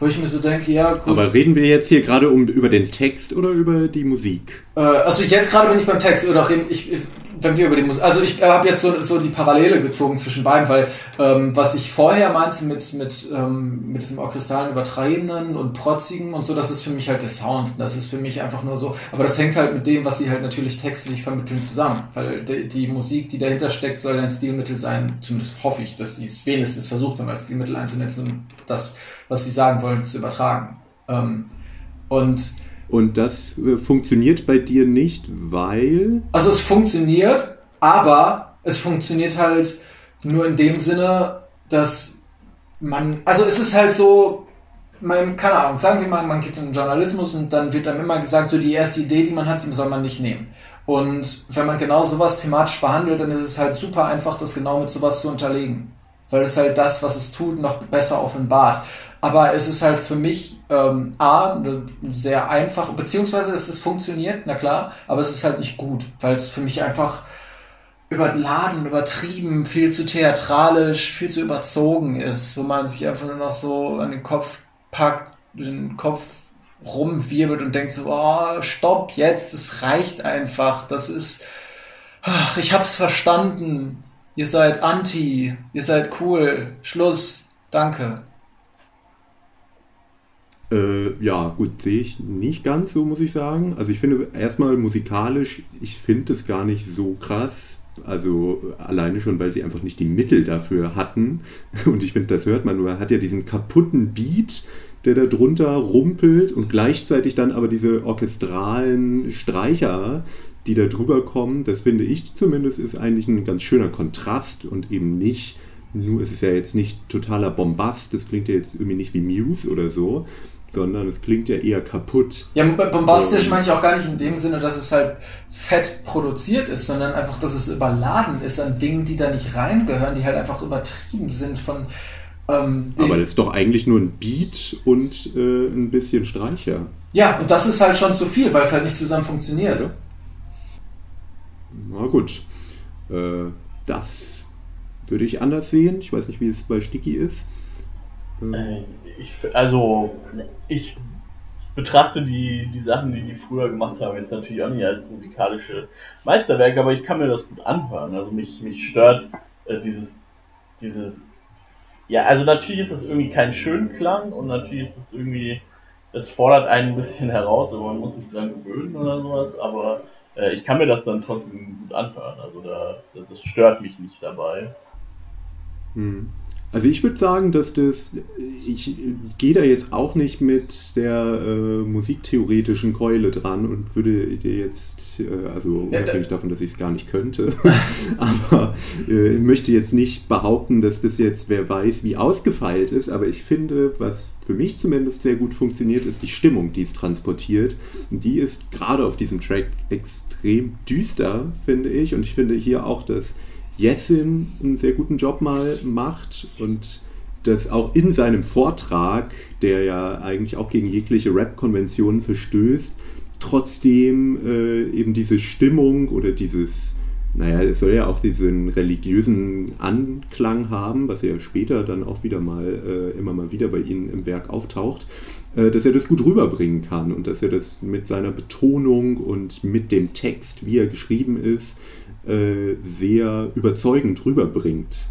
wo ich mir so denke, ja, gut. Aber reden wir jetzt hier gerade um, über den Text oder über die Musik? Äh, also jetzt gerade bin ich beim Text oder ich, ich wenn wir über die Musik, also ich habe jetzt so, so die Parallele gezogen zwischen beiden, weil ähm, was ich vorher meinte mit mit ähm, mit diesem orchestralen Übertreibenden und Protzigen und so, das ist für mich halt der Sound. Das ist für mich einfach nur so. Aber das hängt halt mit dem, was sie halt natürlich textlich vermitteln, zusammen, weil die, die Musik, die dahinter steckt, soll ein Stilmittel sein. Zumindest hoffe ich, dass sie es wenigstens versucht haben, als Stilmittel einzunetzen, um das, was sie sagen wollen, zu übertragen. Ähm, und und das äh, funktioniert bei dir nicht, weil. Also es funktioniert, aber es funktioniert halt nur in dem Sinne, dass man. Also es ist halt so, man, keine Ahnung, sagen wir mal, man geht in den Journalismus und dann wird dann immer gesagt, so die erste Idee, die man hat, die soll man nicht nehmen. Und wenn man genau sowas thematisch behandelt, dann ist es halt super einfach, das genau mit sowas zu unterlegen. Weil es halt das, was es tut, noch besser offenbart. Aber es ist halt für mich ähm, A, sehr einfach, beziehungsweise es ist funktioniert, na klar, aber es ist halt nicht gut, weil es für mich einfach überladen, übertrieben, viel zu theatralisch, viel zu überzogen ist, wo man sich einfach nur noch so an den Kopf packt, den Kopf rumwirbelt und denkt so, oh, stopp jetzt, es reicht einfach, das ist, ach, ich hab's verstanden, ihr seid anti, ihr seid cool, Schluss, danke. Äh, ja, gut, sehe ich nicht ganz so, muss ich sagen. Also ich finde erstmal musikalisch, ich finde es gar nicht so krass. Also alleine schon, weil sie einfach nicht die Mittel dafür hatten. Und ich finde, das hört man, man hat ja diesen kaputten Beat, der da drunter rumpelt und gleichzeitig dann aber diese orchestralen Streicher, die da drüber kommen. Das finde ich zumindest ist eigentlich ein ganz schöner Kontrast und eben nicht nur, es ist ja jetzt nicht totaler Bombast, das klingt ja jetzt irgendwie nicht wie Muse oder so, sondern es klingt ja eher kaputt. Ja, bombastisch ähm, meine ich auch gar nicht in dem Sinne, dass es halt fett produziert ist, sondern einfach, dass es überladen ist an Dingen, die da nicht reingehören, die halt einfach übertrieben sind von. Ähm, Aber das ist doch eigentlich nur ein Beat und äh, ein bisschen Streicher. Ja, und das ist halt schon zu viel, weil es halt nicht zusammen funktioniert. Ja. Na gut. Äh, das würde ich anders sehen. Ich weiß nicht, wie es bei Sticky ist. Äh, ich, also, ich betrachte die, die Sachen, die die früher gemacht haben, jetzt natürlich auch nicht als musikalische Meisterwerke, aber ich kann mir das gut anhören. Also mich, mich stört äh, dieses, dieses, ja, also natürlich ist es irgendwie kein Schönklang und natürlich ist es irgendwie, es fordert einen ein bisschen heraus, aber man muss sich dran gewöhnen oder sowas, aber äh, ich kann mir das dann trotzdem gut anhören. Also da, das stört mich nicht dabei. Hm. Also ich würde sagen, dass das, ich gehe da jetzt auch nicht mit der äh, musiktheoretischen Keule dran und würde dir jetzt, äh, also ja, unabhängig davon, dass ich es gar nicht könnte, aber äh, möchte jetzt nicht behaupten, dass das jetzt, wer weiß, wie ausgefeilt ist, aber ich finde, was für mich zumindest sehr gut funktioniert, ist die Stimmung, die es transportiert. Und die ist gerade auf diesem Track extrem düster, finde ich, und ich finde hier auch, dass Jessin einen sehr guten Job mal macht und das auch in seinem Vortrag, der ja eigentlich auch gegen jegliche Rap-Konventionen verstößt, trotzdem äh, eben diese Stimmung oder dieses, naja, es soll ja auch diesen religiösen Anklang haben, was ja später dann auch wieder mal, äh, immer mal wieder bei Ihnen im Werk auftaucht, äh, dass er das gut rüberbringen kann und dass er das mit seiner Betonung und mit dem Text, wie er geschrieben ist, äh, sehr überzeugend rüberbringt.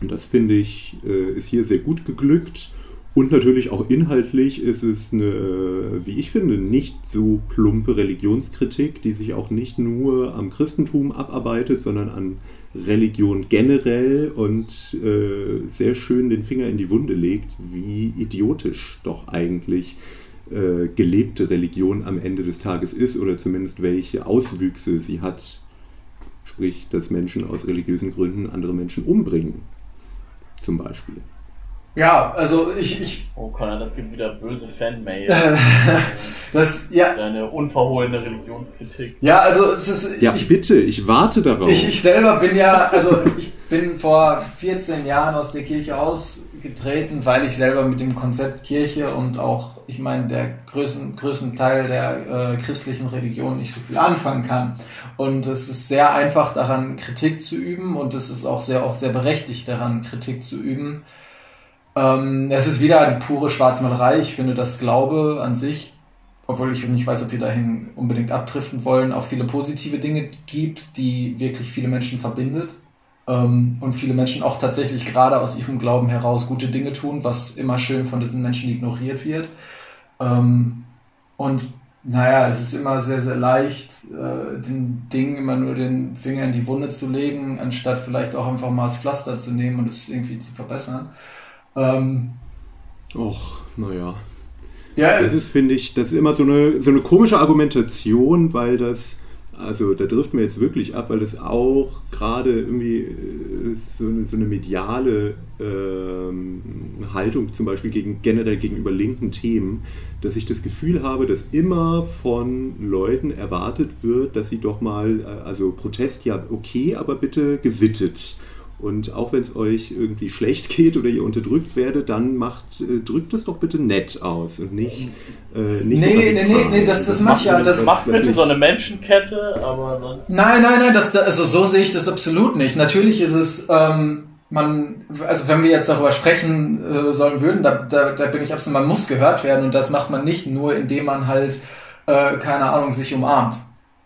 Und das finde ich, äh, ist hier sehr gut geglückt. Und natürlich auch inhaltlich ist es eine, wie ich finde, nicht so plumpe Religionskritik, die sich auch nicht nur am Christentum abarbeitet, sondern an Religion generell und äh, sehr schön den Finger in die Wunde legt, wie idiotisch doch eigentlich äh, gelebte Religion am Ende des Tages ist oder zumindest welche Auswüchse sie hat Sprich, dass Menschen aus religiösen Gründen andere Menschen umbringen. Zum Beispiel. Ja, also ich. ich oh Connor, das gibt wieder böse Fanmail. das, ja. Deine unverhohlene Religionskritik. Ja, also es ist. Ja, ich, bitte, ich warte darauf. Ich, ich selber bin ja, also ich bin vor 14 Jahren aus der Kirche ausgetreten, weil ich selber mit dem Konzept Kirche und auch, ich meine, der größten, größten Teil der äh, christlichen Religion nicht so viel anfangen kann. Und es ist sehr einfach daran, Kritik zu üben und es ist auch sehr oft sehr berechtigt daran, Kritik zu üben ähm, es ist wieder die pure Schwarzmalerei. Ich finde, dass Glaube an sich obwohl ich nicht weiß, ob wir dahin unbedingt abdriften wollen, auch viele positive Dinge gibt, die wirklich viele Menschen verbindet. Ähm, und viele Menschen auch tatsächlich gerade aus ihrem Glauben heraus gute Dinge tun, was immer schön von diesen Menschen ignoriert wird. Ähm, und naja, es ist immer sehr, sehr leicht, äh, den Ding immer nur den Finger in die Wunde zu legen, anstatt vielleicht auch einfach mal das Pflaster zu nehmen und es irgendwie zu verbessern. Ähm, Och, naja. Ja, das ist, finde ich, das ist immer so eine, so eine komische Argumentation, weil das, also da trifft mir jetzt wirklich ab, weil das auch gerade irgendwie äh, so eine, so eine mediale ähm, Haltung zum Beispiel gegen, generell gegenüber linken Themen, dass ich das Gefühl habe, dass immer von Leuten erwartet wird, dass sie doch mal, äh, also Protest ja okay, aber bitte gesittet. Und auch wenn es euch irgendwie schlecht geht oder ihr unterdrückt werdet, dann macht, äh, drückt es doch bitte nett aus und nicht, äh, nicht nee, so nee, nee, nee, das, das macht ja. Das macht bitte so eine Menschenkette, aber sonst. Nein, nein, nein, das, also so sehe ich das absolut nicht. Natürlich ist es. Ähm, man, also wenn wir jetzt darüber sprechen äh, sollen würden, da, da, da bin ich absolut, man muss gehört werden und das macht man nicht nur, indem man halt, äh, keine Ahnung, sich umarmt.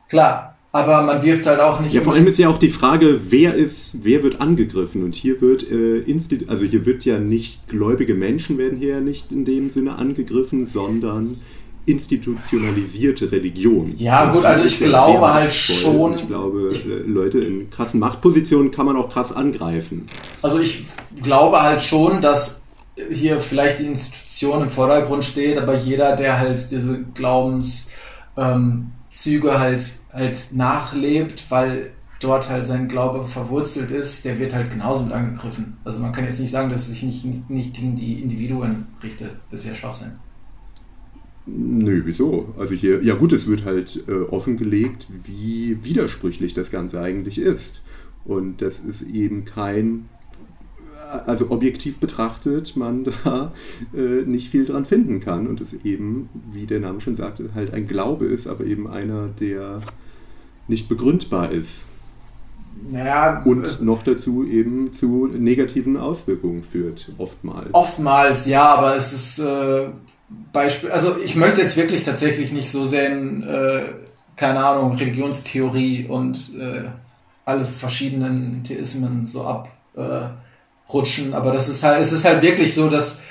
Klar, aber man wirft halt auch nicht. Ja, vor allem ist ja auch die Frage, wer ist, wer wird angegriffen? Und hier wird äh, also hier wird ja nicht gläubige Menschen werden hier ja nicht in dem Sinne angegriffen, sondern institutionalisierte Religion. Ja, gut, also ich glaube halt schon. Ich glaube, äh, Leute in krassen Machtpositionen kann man auch krass angreifen. Also ich glaube halt schon, dass hier vielleicht die Institution im Vordergrund steht, aber jeder, der halt diese Glaubenszüge ähm, halt halt nachlebt, weil dort halt sein Glaube verwurzelt ist, der wird halt genauso mit angegriffen. Also man kann jetzt nicht sagen, dass es sich nicht, nicht gegen die Individuen richtet. Das ist ja Schwachsinn. Nö, wieso? Also hier, ja gut, es wird halt äh, offengelegt, wie widersprüchlich das Ganze eigentlich ist. Und das ist eben kein also objektiv betrachtet, man da äh, nicht viel dran finden kann und es eben, wie der Name schon sagte, halt ein Glaube ist, aber eben einer, der nicht begründbar ist. Naja, und noch dazu eben zu negativen Auswirkungen führt, oftmals. Oftmals, ja, aber es ist äh, Beispiel, also ich möchte jetzt wirklich tatsächlich nicht so sehr in, äh, keine Ahnung, Religionstheorie und äh, alle verschiedenen Theismen so abrutschen, aber das ist halt, es ist halt wirklich so, dass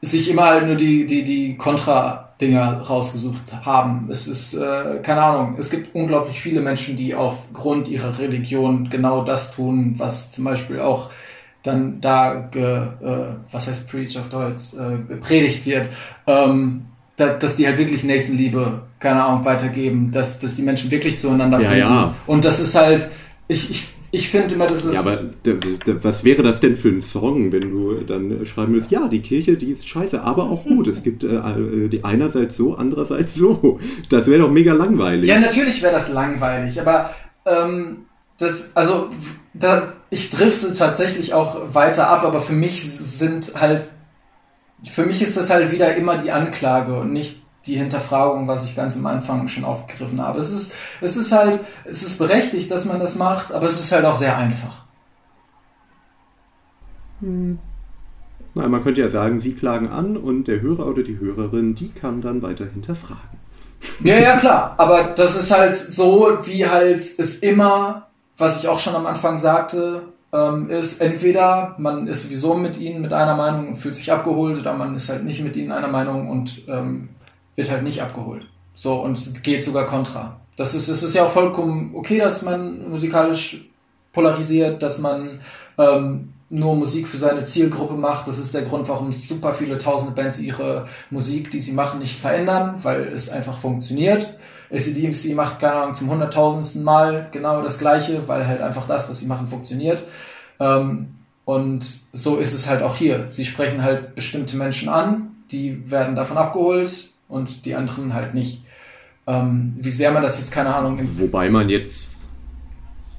sich immer halt nur die, die, die Kontra- Dinger rausgesucht haben. Es ist, äh, keine Ahnung, es gibt unglaublich viele Menschen, die aufgrund ihrer Religion genau das tun, was zum Beispiel auch dann da, ge, äh, was heißt Preach auf Deutsch, äh, gepredigt wird, ähm, da, dass die halt wirklich Nächstenliebe, keine Ahnung, weitergeben, dass, dass die Menschen wirklich zueinander ja, finden. Ja. Und das ist halt, ich, ich ich finde immer, das ist. Ja, aber was wäre das denn für ein Song, wenn du dann schreiben würdest, ja, die Kirche, die ist scheiße, aber auch gut. Es gibt äh, äh die einerseits so, andererseits so. Das wäre doch mega langweilig. Ja, natürlich wäre das langweilig, aber ähm, das, also da, ich drifte tatsächlich auch weiter ab, aber für mich sind halt, für mich ist das halt wieder immer die Anklage und nicht die Hinterfragung, was ich ganz am Anfang schon aufgegriffen habe. Es ist, es ist halt, es ist berechtigt, dass man das macht, aber es ist halt auch sehr einfach. Hm. Na, man könnte ja sagen, Sie klagen an und der Hörer oder die Hörerin, die kann dann weiter hinterfragen. Ja, ja, klar. Aber das ist halt so, wie halt es immer, was ich auch schon am Anfang sagte, ähm, ist entweder man ist sowieso mit ihnen mit einer Meinung und fühlt sich abgeholt oder man ist halt nicht mit ihnen einer Meinung und ähm, wird halt nicht abgeholt. So, und geht sogar kontra. Das ist, es ist ja auch vollkommen okay, dass man musikalisch polarisiert, dass man ähm, nur Musik für seine Zielgruppe macht. Das ist der Grund, warum super viele tausende Bands ihre Musik, die sie machen, nicht verändern, weil es einfach funktioniert. ACDC macht, keine Ahnung, zum hunderttausendsten Mal genau das Gleiche, weil halt einfach das, was sie machen, funktioniert. Ähm, und so ist es halt auch hier. Sie sprechen halt bestimmte Menschen an, die werden davon abgeholt, und die anderen halt nicht. Ähm, wie sehr man das jetzt, keine Ahnung. Wobei man jetzt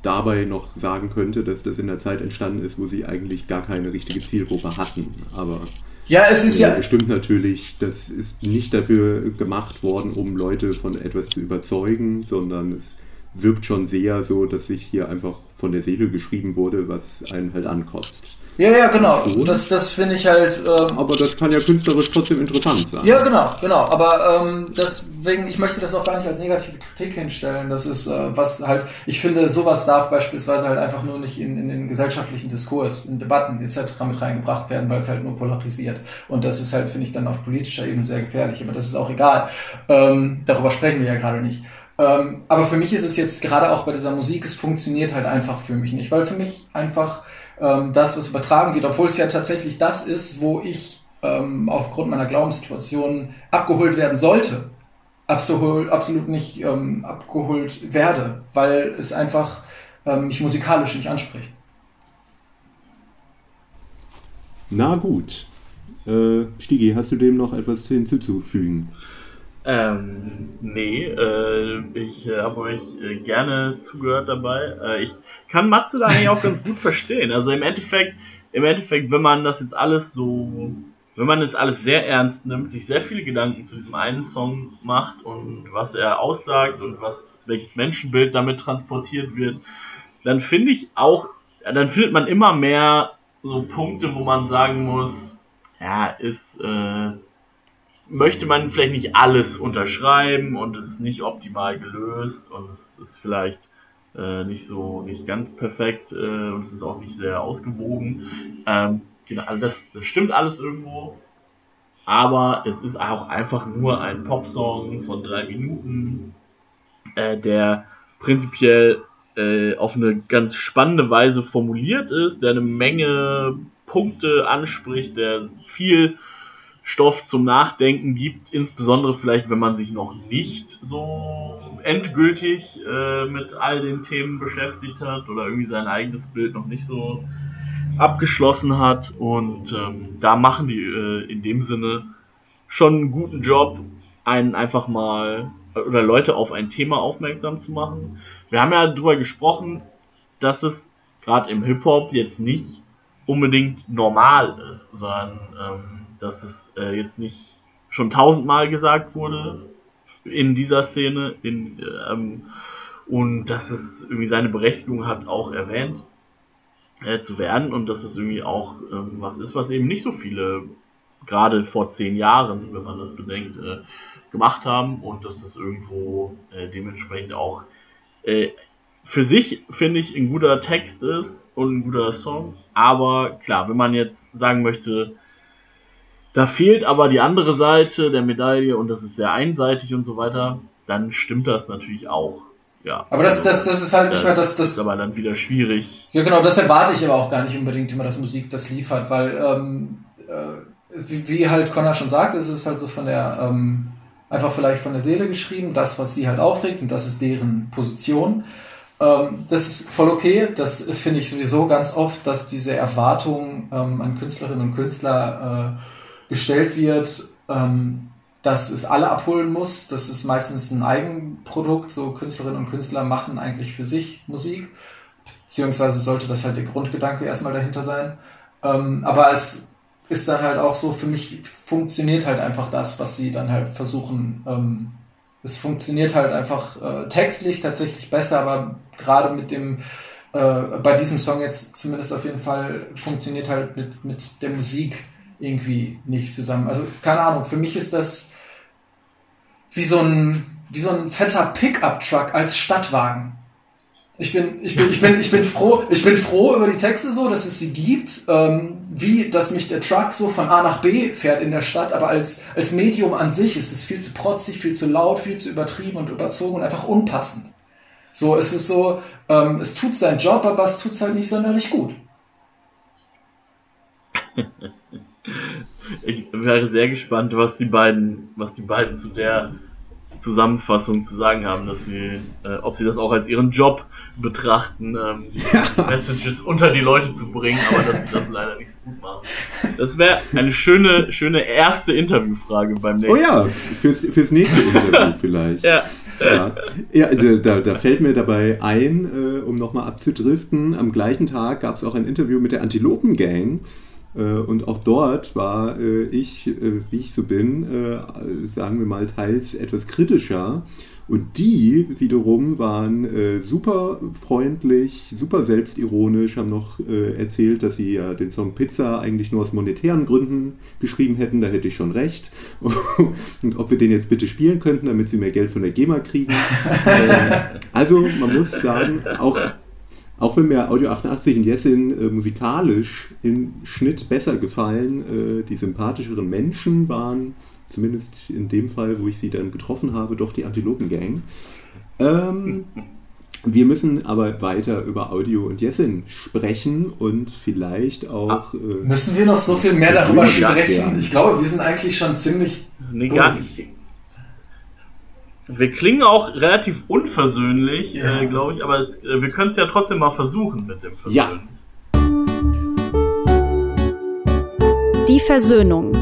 dabei noch sagen könnte, dass das in der Zeit entstanden ist, wo sie eigentlich gar keine richtige Zielgruppe hatten. Aber ja, es ist ja. Stimmt natürlich, das ist nicht dafür gemacht worden, um Leute von etwas zu überzeugen, sondern es wirkt schon sehr so, dass sich hier einfach von der Seele geschrieben wurde, was einen halt ankotzt. Ja, ja, genau. Das, das finde ich halt. Ähm, aber das kann ja künstlerisch trotzdem interessant sein. Ja, genau, genau. Aber ähm, deswegen, ich möchte das auch gar nicht als negative Kritik hinstellen. Das ist äh, was halt, ich finde, sowas darf beispielsweise halt einfach nur nicht in, in den gesellschaftlichen Diskurs, in Debatten etc. mit reingebracht werden, weil es halt nur polarisiert. Und das ist halt, finde ich, dann auf politischer Ebene sehr gefährlich. Aber das ist auch egal. Ähm, darüber sprechen wir ja gerade nicht. Ähm, aber für mich ist es jetzt gerade auch bei dieser Musik, es funktioniert halt einfach für mich nicht, weil für mich einfach ähm, das, was übertragen wird, obwohl es ja tatsächlich das ist, wo ich ähm, aufgrund meiner Glaubenssituation abgeholt werden sollte, absolut, absolut nicht ähm, abgeholt werde, weil es einfach ähm, mich musikalisch nicht anspricht. Na gut. Äh, Stigi, hast du dem noch etwas hinzuzufügen? Ähm, nee, äh, ich äh, habe euch äh, gerne zugehört dabei. Äh, ich kann Matze da eigentlich auch ganz gut verstehen. Also im Endeffekt, im Endeffekt, wenn man das jetzt alles so, wenn man das alles sehr ernst nimmt, sich sehr viele Gedanken zu diesem einen Song macht und was er aussagt und was, welches Menschenbild damit transportiert wird, dann finde ich auch, dann findet man immer mehr so Punkte, wo man sagen muss, ja, ist, äh, möchte man vielleicht nicht alles unterschreiben und es ist nicht optimal gelöst und es ist vielleicht äh, nicht so, nicht ganz perfekt äh, und es ist auch nicht sehr ausgewogen. Ähm, genau, also das, das stimmt alles irgendwo, aber es ist auch einfach nur ein Popsong von drei Minuten, äh, der prinzipiell äh, auf eine ganz spannende Weise formuliert ist, der eine Menge Punkte anspricht, der viel Stoff zum Nachdenken gibt, insbesondere vielleicht, wenn man sich noch nicht so endgültig äh, mit all den Themen beschäftigt hat oder irgendwie sein eigenes Bild noch nicht so abgeschlossen hat. Und ähm, da machen die äh, in dem Sinne schon einen guten Job, einen einfach mal oder Leute auf ein Thema aufmerksam zu machen. Wir haben ja darüber gesprochen, dass es gerade im Hip-Hop jetzt nicht unbedingt normal ist, sondern ähm, dass es äh, jetzt nicht schon tausendmal gesagt wurde in dieser Szene in, ähm, und dass es irgendwie seine Berechtigung hat, auch erwähnt äh, zu werden und dass es irgendwie auch ähm, was ist, was eben nicht so viele gerade vor zehn Jahren, wenn man das bedenkt, äh, gemacht haben und dass das irgendwo äh, dementsprechend auch äh, für sich, finde ich, ein guter Text ist und ein guter Song. Aber klar, wenn man jetzt sagen möchte, da fehlt aber die andere Seite der Medaille und das ist sehr einseitig und so weiter, dann stimmt das natürlich auch. Ja. Aber das, das, das ist halt nicht mehr das, das. ist aber dann wieder schwierig. Ja, genau, das erwarte ich aber auch gar nicht unbedingt immer, dass Musik das liefert, weil, ähm, äh, wie, wie halt Connor schon sagt, es ist halt so von der, ähm, einfach vielleicht von der Seele geschrieben, das, was sie halt aufregt und das ist deren Position. Ähm, das ist voll okay, das finde ich sowieso ganz oft, dass diese Erwartung ähm, an Künstlerinnen und Künstler, äh, gestellt wird, ähm, dass es alle abholen muss. Das ist meistens ein Eigenprodukt. So Künstlerinnen und Künstler machen eigentlich für sich Musik. Beziehungsweise sollte das halt der Grundgedanke erstmal dahinter sein. Ähm, aber es ist dann halt auch so, für mich funktioniert halt einfach das, was sie dann halt versuchen. Ähm, es funktioniert halt einfach äh, textlich tatsächlich besser, aber gerade mit dem, äh, bei diesem Song jetzt zumindest auf jeden Fall funktioniert halt mit, mit der Musik irgendwie nicht zusammen. Also keine Ahnung, für mich ist das wie so ein, wie so ein fetter Pickup-Truck als Stadtwagen. Ich bin, ich bin, ich bin, ich bin froh, ich bin froh über die Texte so, dass es sie gibt, ähm, wie, dass mich der Truck so von A nach B fährt in der Stadt, aber als, als Medium an sich ist es viel zu protzig, viel zu laut, viel zu übertrieben und überzogen und einfach unpassend. So, es ist so, ähm, es tut seinen Job, aber es tut es halt nicht sonderlich gut. Ich wäre sehr gespannt, was die beiden, was die beiden zu der Zusammenfassung zu sagen haben, dass sie, äh, ob sie das auch als ihren Job betrachten, ähm, die ja. Messages unter die Leute zu bringen, aber dass sie das leider nicht so gut machen. Das wäre eine schöne, schöne erste Interviewfrage beim nächsten. Oh ja, fürs, fürs nächste Interview vielleicht. Ja. Ja, ja da, da fällt mir dabei ein, äh, um nochmal abzudriften, am gleichen Tag gab es auch ein Interview mit der Antilopen Gang und auch dort war äh, ich, äh, wie ich so bin, sagen wir mal teils etwas kritischer Und die wiederum waren äh, super freundlich, super selbstironisch, haben noch äh, erzählt, dass sie ja den Song Pizza eigentlich nur aus monetären Gründen geschrieben hätten, da hätte ich schon recht. Und ob wir den jetzt bitte spielen könnten, damit sie mehr Geld von der GEMA kriegen. äh, also man muss sagen, auch, auch wenn mir Audio 88 und Jessin äh, musikalisch im Schnitt besser gefallen, äh, die sympathischeren Menschen waren zumindest in dem Fall, wo ich sie dann getroffen habe, doch die Antilopen-Gang. Ähm, wir müssen aber weiter über Audio und Jessin sprechen und vielleicht auch. Äh, müssen wir noch so viel mehr darüber sprechen? Ich glaube, wir sind eigentlich schon ziemlich. Nee, gar nicht. Wir klingen auch relativ unversöhnlich, ja. äh, glaube ich, aber es, äh, wir können es ja trotzdem mal versuchen mit dem Versöhnen. Ja. Die Versöhnung.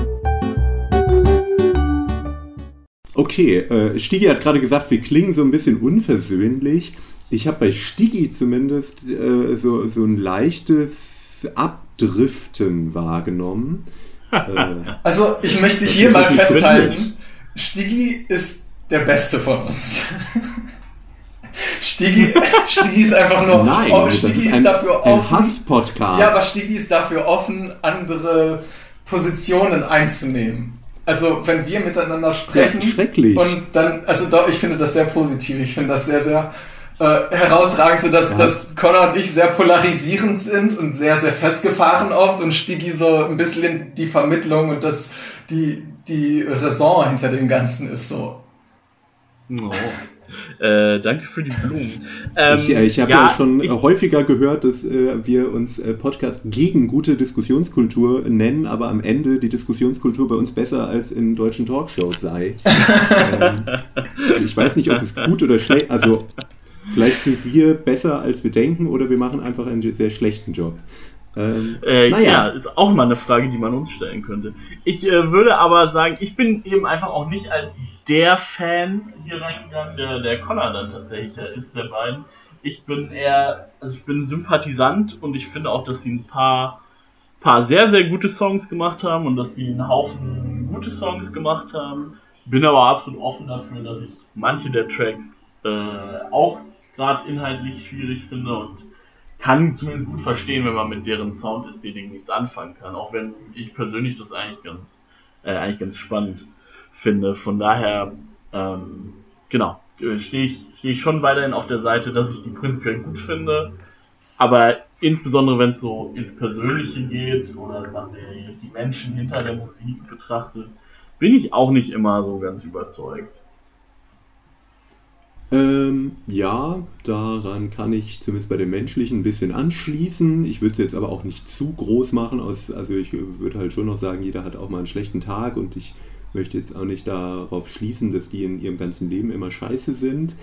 Okay, äh, Stigi hat gerade gesagt, wir klingen so ein bisschen unversöhnlich. Ich habe bei Stigi zumindest äh, so, so ein leichtes Abdriften wahrgenommen. Äh, also ich möchte hier mal festhalten, Stigi ist der Beste von uns. Stigi, Stigi ist einfach nur. Nein, oh, Stigi ist, ein, dafür offen. Hass-Podcast. Ja, aber Stigi ist dafür offen, andere Positionen einzunehmen. Also, wenn wir miteinander sprechen. Ja, schrecklich. Und dann, also doch, ich finde das sehr positiv. Ich finde das sehr, sehr äh, herausragend, so dass, dass Connor und ich sehr polarisierend sind und sehr, sehr festgefahren oft und Stigi so ein bisschen die Vermittlung und das, die, die Raison hinter dem Ganzen ist so. Oh. Äh, danke für die Blumen. Ähm, ich, äh, ich habe ja, ja, schon ich, häufiger gehört, dass äh, wir uns äh, Podcast gegen gute Diskussionskultur nennen, aber am Ende die Diskussionskultur bei uns besser als in deutschen Talkshows sei. ähm, ich weiß nicht, ob es gut oder schlecht, also vielleicht sind wir besser, als wir denken, oder wir machen einfach einen sehr schlechten Job. Ähm, äh, naja. Ja, ist auch mal eine Frage, die man uns stellen könnte. Ich äh, würde aber sagen, ich bin eben einfach auch nicht als der Fan hier reingegangen, der, der Connor dann tatsächlich ist, der beiden. Ich bin eher, also ich bin Sympathisant und ich finde auch, dass sie ein paar, paar sehr, sehr gute Songs gemacht haben und dass sie einen Haufen gute Songs gemacht haben. Bin aber absolut offen dafür, dass ich manche der Tracks äh, auch gerade inhaltlich schwierig finde und kann zumindest gut verstehen, wenn man mit deren Soundästhetik nichts anfangen kann. Auch wenn ich persönlich das eigentlich ganz, äh, eigentlich ganz spannend finde. Von daher, ähm, genau, äh, stehe ich, stehe ich schon weiterhin auf der Seite, dass ich die prinzipiell gut finde. Aber insbesondere wenn es so ins Persönliche geht oder man die, die Menschen hinter der Musik betrachtet, bin ich auch nicht immer so ganz überzeugt. Ähm, ja, daran kann ich zumindest bei dem Menschlichen ein bisschen anschließen. Ich würde es jetzt aber auch nicht zu groß machen. Aus, also ich würde halt schon noch sagen, jeder hat auch mal einen schlechten Tag und ich möchte jetzt auch nicht darauf schließen, dass die in ihrem ganzen Leben immer scheiße sind.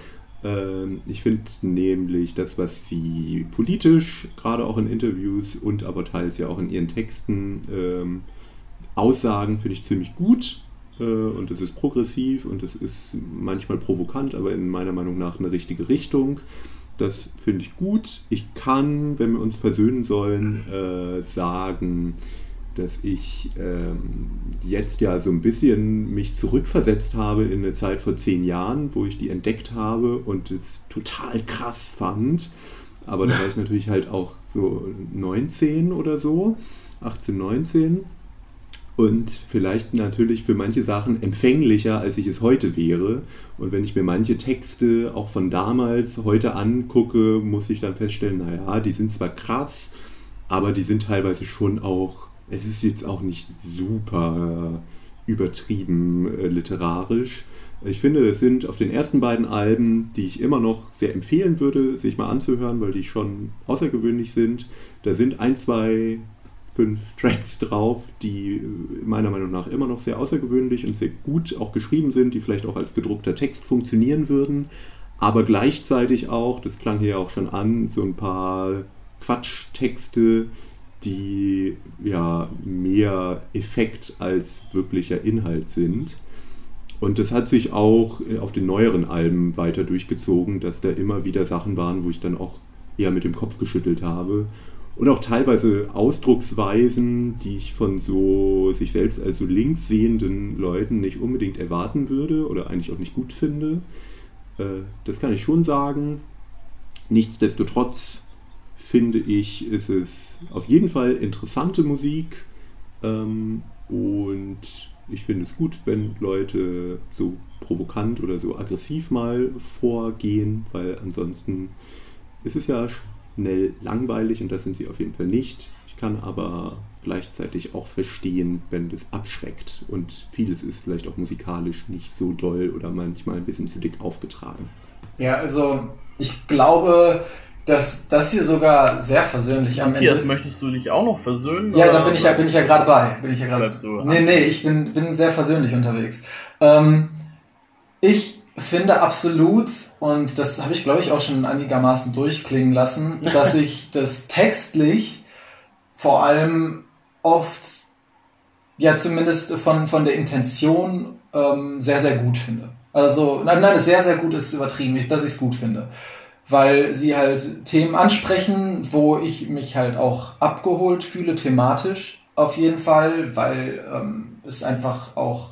Ähm, ich finde nämlich das, was sie politisch, gerade auch in Interviews und aber teils ja auch in ihren Texten ähm, aussagen, finde ich ziemlich gut äh, und es ist progressiv und es ist manchmal provokant, aber in meiner Meinung nach eine richtige Richtung. Das finde ich gut. Ich kann, wenn wir uns versöhnen sollen, äh, sagen, dass ich ähm, jetzt ja so ein bisschen mich zurückversetzt habe in eine Zeit vor zehn Jahren, wo ich die entdeckt habe und es total krass fand. Aber da war ich natürlich halt auch so 19 oder so, 18, 19 und vielleicht natürlich für manche Sachen empfänglicher, als ich es heute wäre. Und wenn ich mir manche Texte auch von damals heute angucke, muss ich dann feststellen, naja, die sind zwar krass, aber die sind teilweise schon auch, es ist jetzt auch nicht super übertrieben äh, literarisch. Ich finde, es sind auf den ersten beiden Alben, die ich immer noch sehr empfehlen würde, sich mal anzuhören, weil die schon außergewöhnlich sind. Da sind ein, zwei fünf Tracks drauf, die meiner Meinung nach immer noch sehr außergewöhnlich und sehr gut auch geschrieben sind, die vielleicht auch als gedruckter Text funktionieren würden, aber gleichzeitig auch, das klang hier auch schon an, so ein paar Quatschtexte, die ja mehr Effekt als wirklicher Inhalt sind. Und das hat sich auch auf den neueren Alben weiter durchgezogen, dass da immer wieder Sachen waren, wo ich dann auch eher mit dem Kopf geschüttelt habe und auch teilweise Ausdrucksweisen, die ich von so sich selbst als so links sehenden Leuten nicht unbedingt erwarten würde oder eigentlich auch nicht gut finde. Äh, das kann ich schon sagen. Nichtsdestotrotz finde ich, ist es auf jeden Fall interessante Musik ähm, und ich finde es gut, wenn Leute so provokant oder so aggressiv mal vorgehen, weil ansonsten ist es ja schnell langweilig und das sind sie auf jeden Fall nicht. Ich kann aber gleichzeitig auch verstehen, wenn das abschreckt und vieles ist vielleicht auch musikalisch nicht so doll oder manchmal ein bisschen zu dick aufgetragen. Ja, also ich glaube, dass das hier sogar sehr versöhnlich am Ende ist. möchtest du dich auch noch versöhnen? Ja, da bin ich ja, bin ich ja gerade bei. Bin ich ja gerade. Nee, nee, ich bin, bin sehr versöhnlich unterwegs. Ähm, ich finde absolut, und das habe ich glaube ich auch schon einigermaßen durchklingen lassen, dass ich das textlich vor allem oft, ja zumindest von, von der Intention ähm, sehr, sehr gut finde. Also, nein, nein, sehr, sehr gut ist übertrieben, dass ich es gut finde. Weil sie halt Themen ansprechen, wo ich mich halt auch abgeholt fühle, thematisch auf jeden Fall, weil ähm, es einfach auch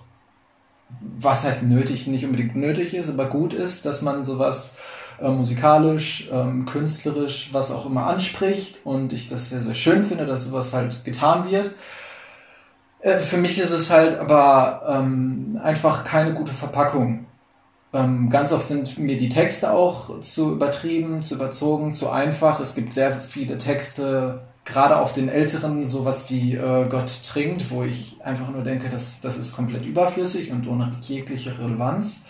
was heißt nötig, nicht unbedingt nötig ist, aber gut ist, dass man sowas äh, musikalisch, ähm, künstlerisch, was auch immer anspricht und ich das sehr, sehr schön finde, dass sowas halt getan wird. Äh, für mich ist es halt aber ähm, einfach keine gute Verpackung. Ähm, ganz oft sind mir die Texte auch zu übertrieben, zu überzogen, zu einfach. Es gibt sehr viele Texte, gerade auf den älteren, sowas wie äh, Gott trinkt, wo ich einfach nur denke, das, das ist komplett überflüssig und ohne jegliche Relevanz.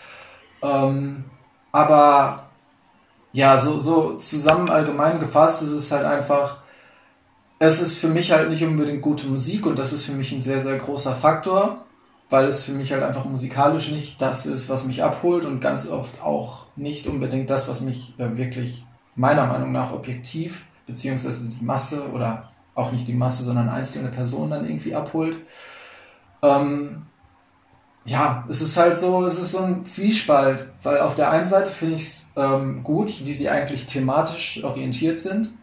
Ähm, aber ja, so, so zusammen allgemein gefasst ist es halt einfach, es ist für mich halt nicht unbedingt gute Musik und das ist für mich ein sehr, sehr großer Faktor, weil es für mich halt einfach musikalisch nicht das ist, was mich abholt und ganz oft auch nicht unbedingt das, was mich äh, wirklich meiner Meinung nach objektiv beziehungsweise die Masse oder auch nicht die Masse, sondern einzelne Personen dann irgendwie abholt. Ähm, ja, es ist halt so, es ist so ein Zwiespalt, weil auf der einen Seite finde ich es ähm, gut, wie sie eigentlich thematisch orientiert sind.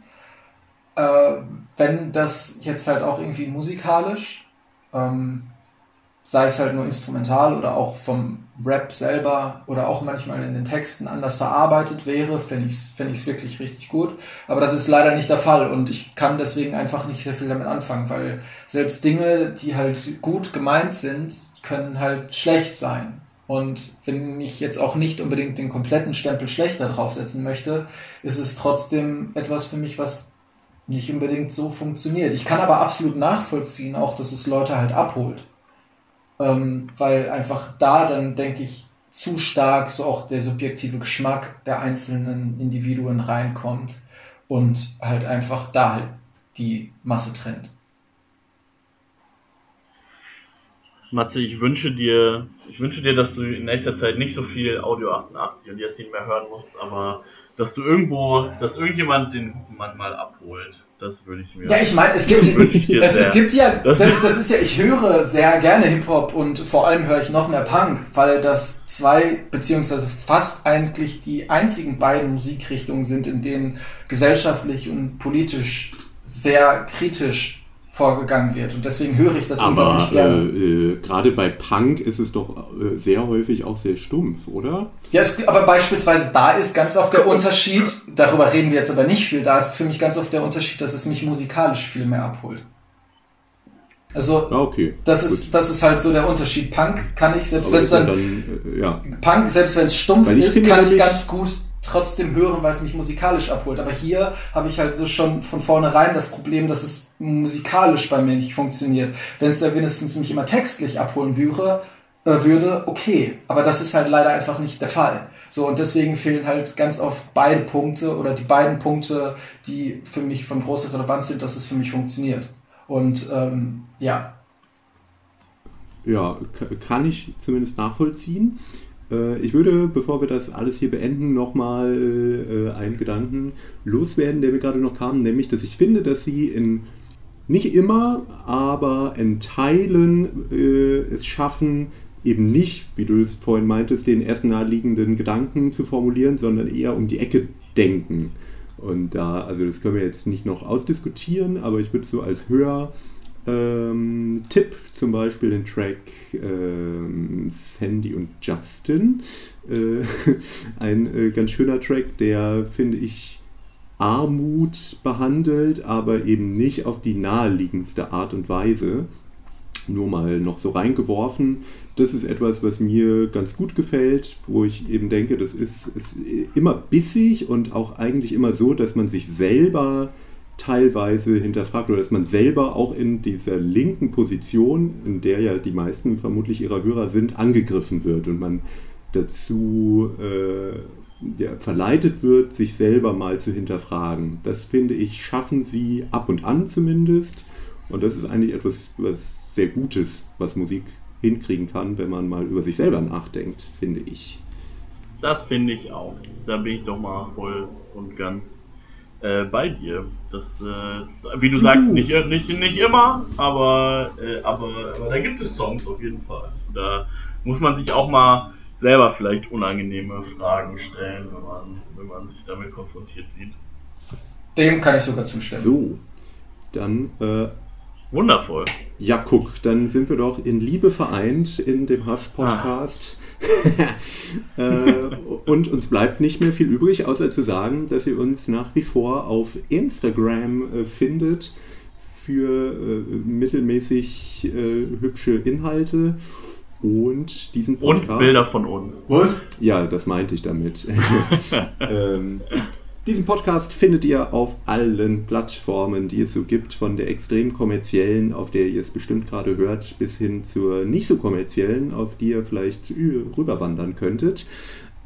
Äh, wenn das jetzt halt auch irgendwie musikalisch ähm, sei es halt nur instrumental oder auch vom Rap selber oder auch manchmal in den Texten anders verarbeitet wäre, finde ich es find ich's wirklich richtig gut. Aber das ist leider nicht der Fall und ich kann deswegen einfach nicht sehr viel damit anfangen, weil selbst Dinge, die halt gut gemeint sind, können halt schlecht sein. Und wenn ich jetzt auch nicht unbedingt den kompletten Stempel schlechter draufsetzen möchte, ist es trotzdem etwas für mich, was nicht unbedingt so funktioniert. Ich kann aber absolut nachvollziehen, auch dass es Leute halt abholt ähm, weil einfach da dann, denke ich, zu stark so auch der subjektive Geschmack der einzelnen Individuen reinkommt und halt einfach da halt die Masse trennt. Matze, ich wünsche dir, ich wünsche dir, dass du in nächster Zeit nicht so viel Audio 88 und nicht mehr hören musst, aber dass du irgendwo, dass irgendjemand den Mann mal abholt. Das würde ich mir. Ja, ich meine, es gibt, es, es, gibt ja, das, das, ist ja, ich höre sehr gerne Hip-Hop und vor allem höre ich noch mehr Punk, weil das zwei, beziehungsweise fast eigentlich die einzigen beiden Musikrichtungen sind, in denen gesellschaftlich und politisch sehr kritisch vorgegangen wird. Und deswegen höre ich das Aber, unglaublich gerne. Äh, äh, gerade bei Punk ist es doch äh, sehr häufig auch sehr stumpf, oder? Ja, es, aber beispielsweise da ist ganz oft der Unterschied, darüber reden wir jetzt aber nicht viel, da ist für mich ganz oft der Unterschied, dass es mich musikalisch viel mehr abholt. Also, ah, okay, das, ist, das ist halt so der Unterschied. Punk kann ich, selbst wenn es dann, dann äh, ja. Punk, selbst wenn es stumpf ist, kann ich ganz gut trotzdem hören, weil es mich musikalisch abholt. Aber hier habe ich halt so schon von vornherein das Problem, dass es musikalisch bei mir nicht funktioniert. Wenn es da wenigstens mich immer textlich abholen würde, äh, würde, okay. Aber das ist halt leider einfach nicht der Fall. So, und deswegen fehlen halt ganz oft beide Punkte oder die beiden Punkte, die für mich von großer Relevanz sind, dass es für mich funktioniert. Und ähm, ja. Ja, kann ich zumindest nachvollziehen. Äh, ich würde, bevor wir das alles hier beenden, nochmal äh, einen Gedanken loswerden, der mir gerade noch kam, nämlich, dass ich finde, dass sie in nicht immer, aber in Teilen äh, es schaffen, eben nicht, wie du es vorhin meintest, den ersten naheliegenden Gedanken zu formulieren, sondern eher um die Ecke denken. Und da, also das können wir jetzt nicht noch ausdiskutieren, aber ich würde so als Hörer Ähm, Tipp zum Beispiel den Track ähm, Sandy und Justin. Äh, ein äh, ganz schöner Track, der finde ich Armut behandelt, aber eben nicht auf die naheliegendste Art und Weise. Nur mal noch so reingeworfen. Das ist etwas, was mir ganz gut gefällt, wo ich eben denke, das ist, ist immer bissig und auch eigentlich immer so, dass man sich selber teilweise hinterfragt oder dass man selber auch in dieser linken Position, in der ja die meisten vermutlich ihrer Hörer sind, angegriffen wird und man dazu äh, ja, verleitet wird, sich selber mal zu hinterfragen. Das finde ich, schaffen sie ab und an zumindest. Und das ist eigentlich etwas was sehr Gutes, was Musik hinkriegen kann, wenn man mal über sich selber nachdenkt, finde ich. Das finde ich auch. Da bin ich doch mal voll und ganz äh, bei dir. Das, äh, wie du sagst, nicht, nicht, nicht immer, aber, äh, aber, aber da gibt es Songs auf jeden Fall. Da muss man sich auch mal selber vielleicht unangenehme Fragen stellen, wenn man, wenn man sich damit konfrontiert sieht. Dem kann ich sogar zustimmen. So, dann. Wundervoll. Ja, guck, dann sind wir doch in Liebe vereint in dem Hass-Podcast. Ah. äh, und uns bleibt nicht mehr viel übrig, außer zu sagen, dass ihr uns nach wie vor auf Instagram äh, findet für äh, mittelmäßig äh, hübsche Inhalte und diesen Podcast. Und Bilder von uns. Was? Ja, das meinte ich damit. ähm, diesen Podcast findet ihr auf allen Plattformen, die es so gibt, von der extrem kommerziellen, auf der ihr es bestimmt gerade hört, bis hin zur nicht so kommerziellen, auf die ihr vielleicht rüberwandern könntet.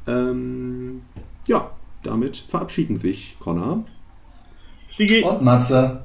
Ähm, ja, damit verabschieden sich Connor Stigi und Matze.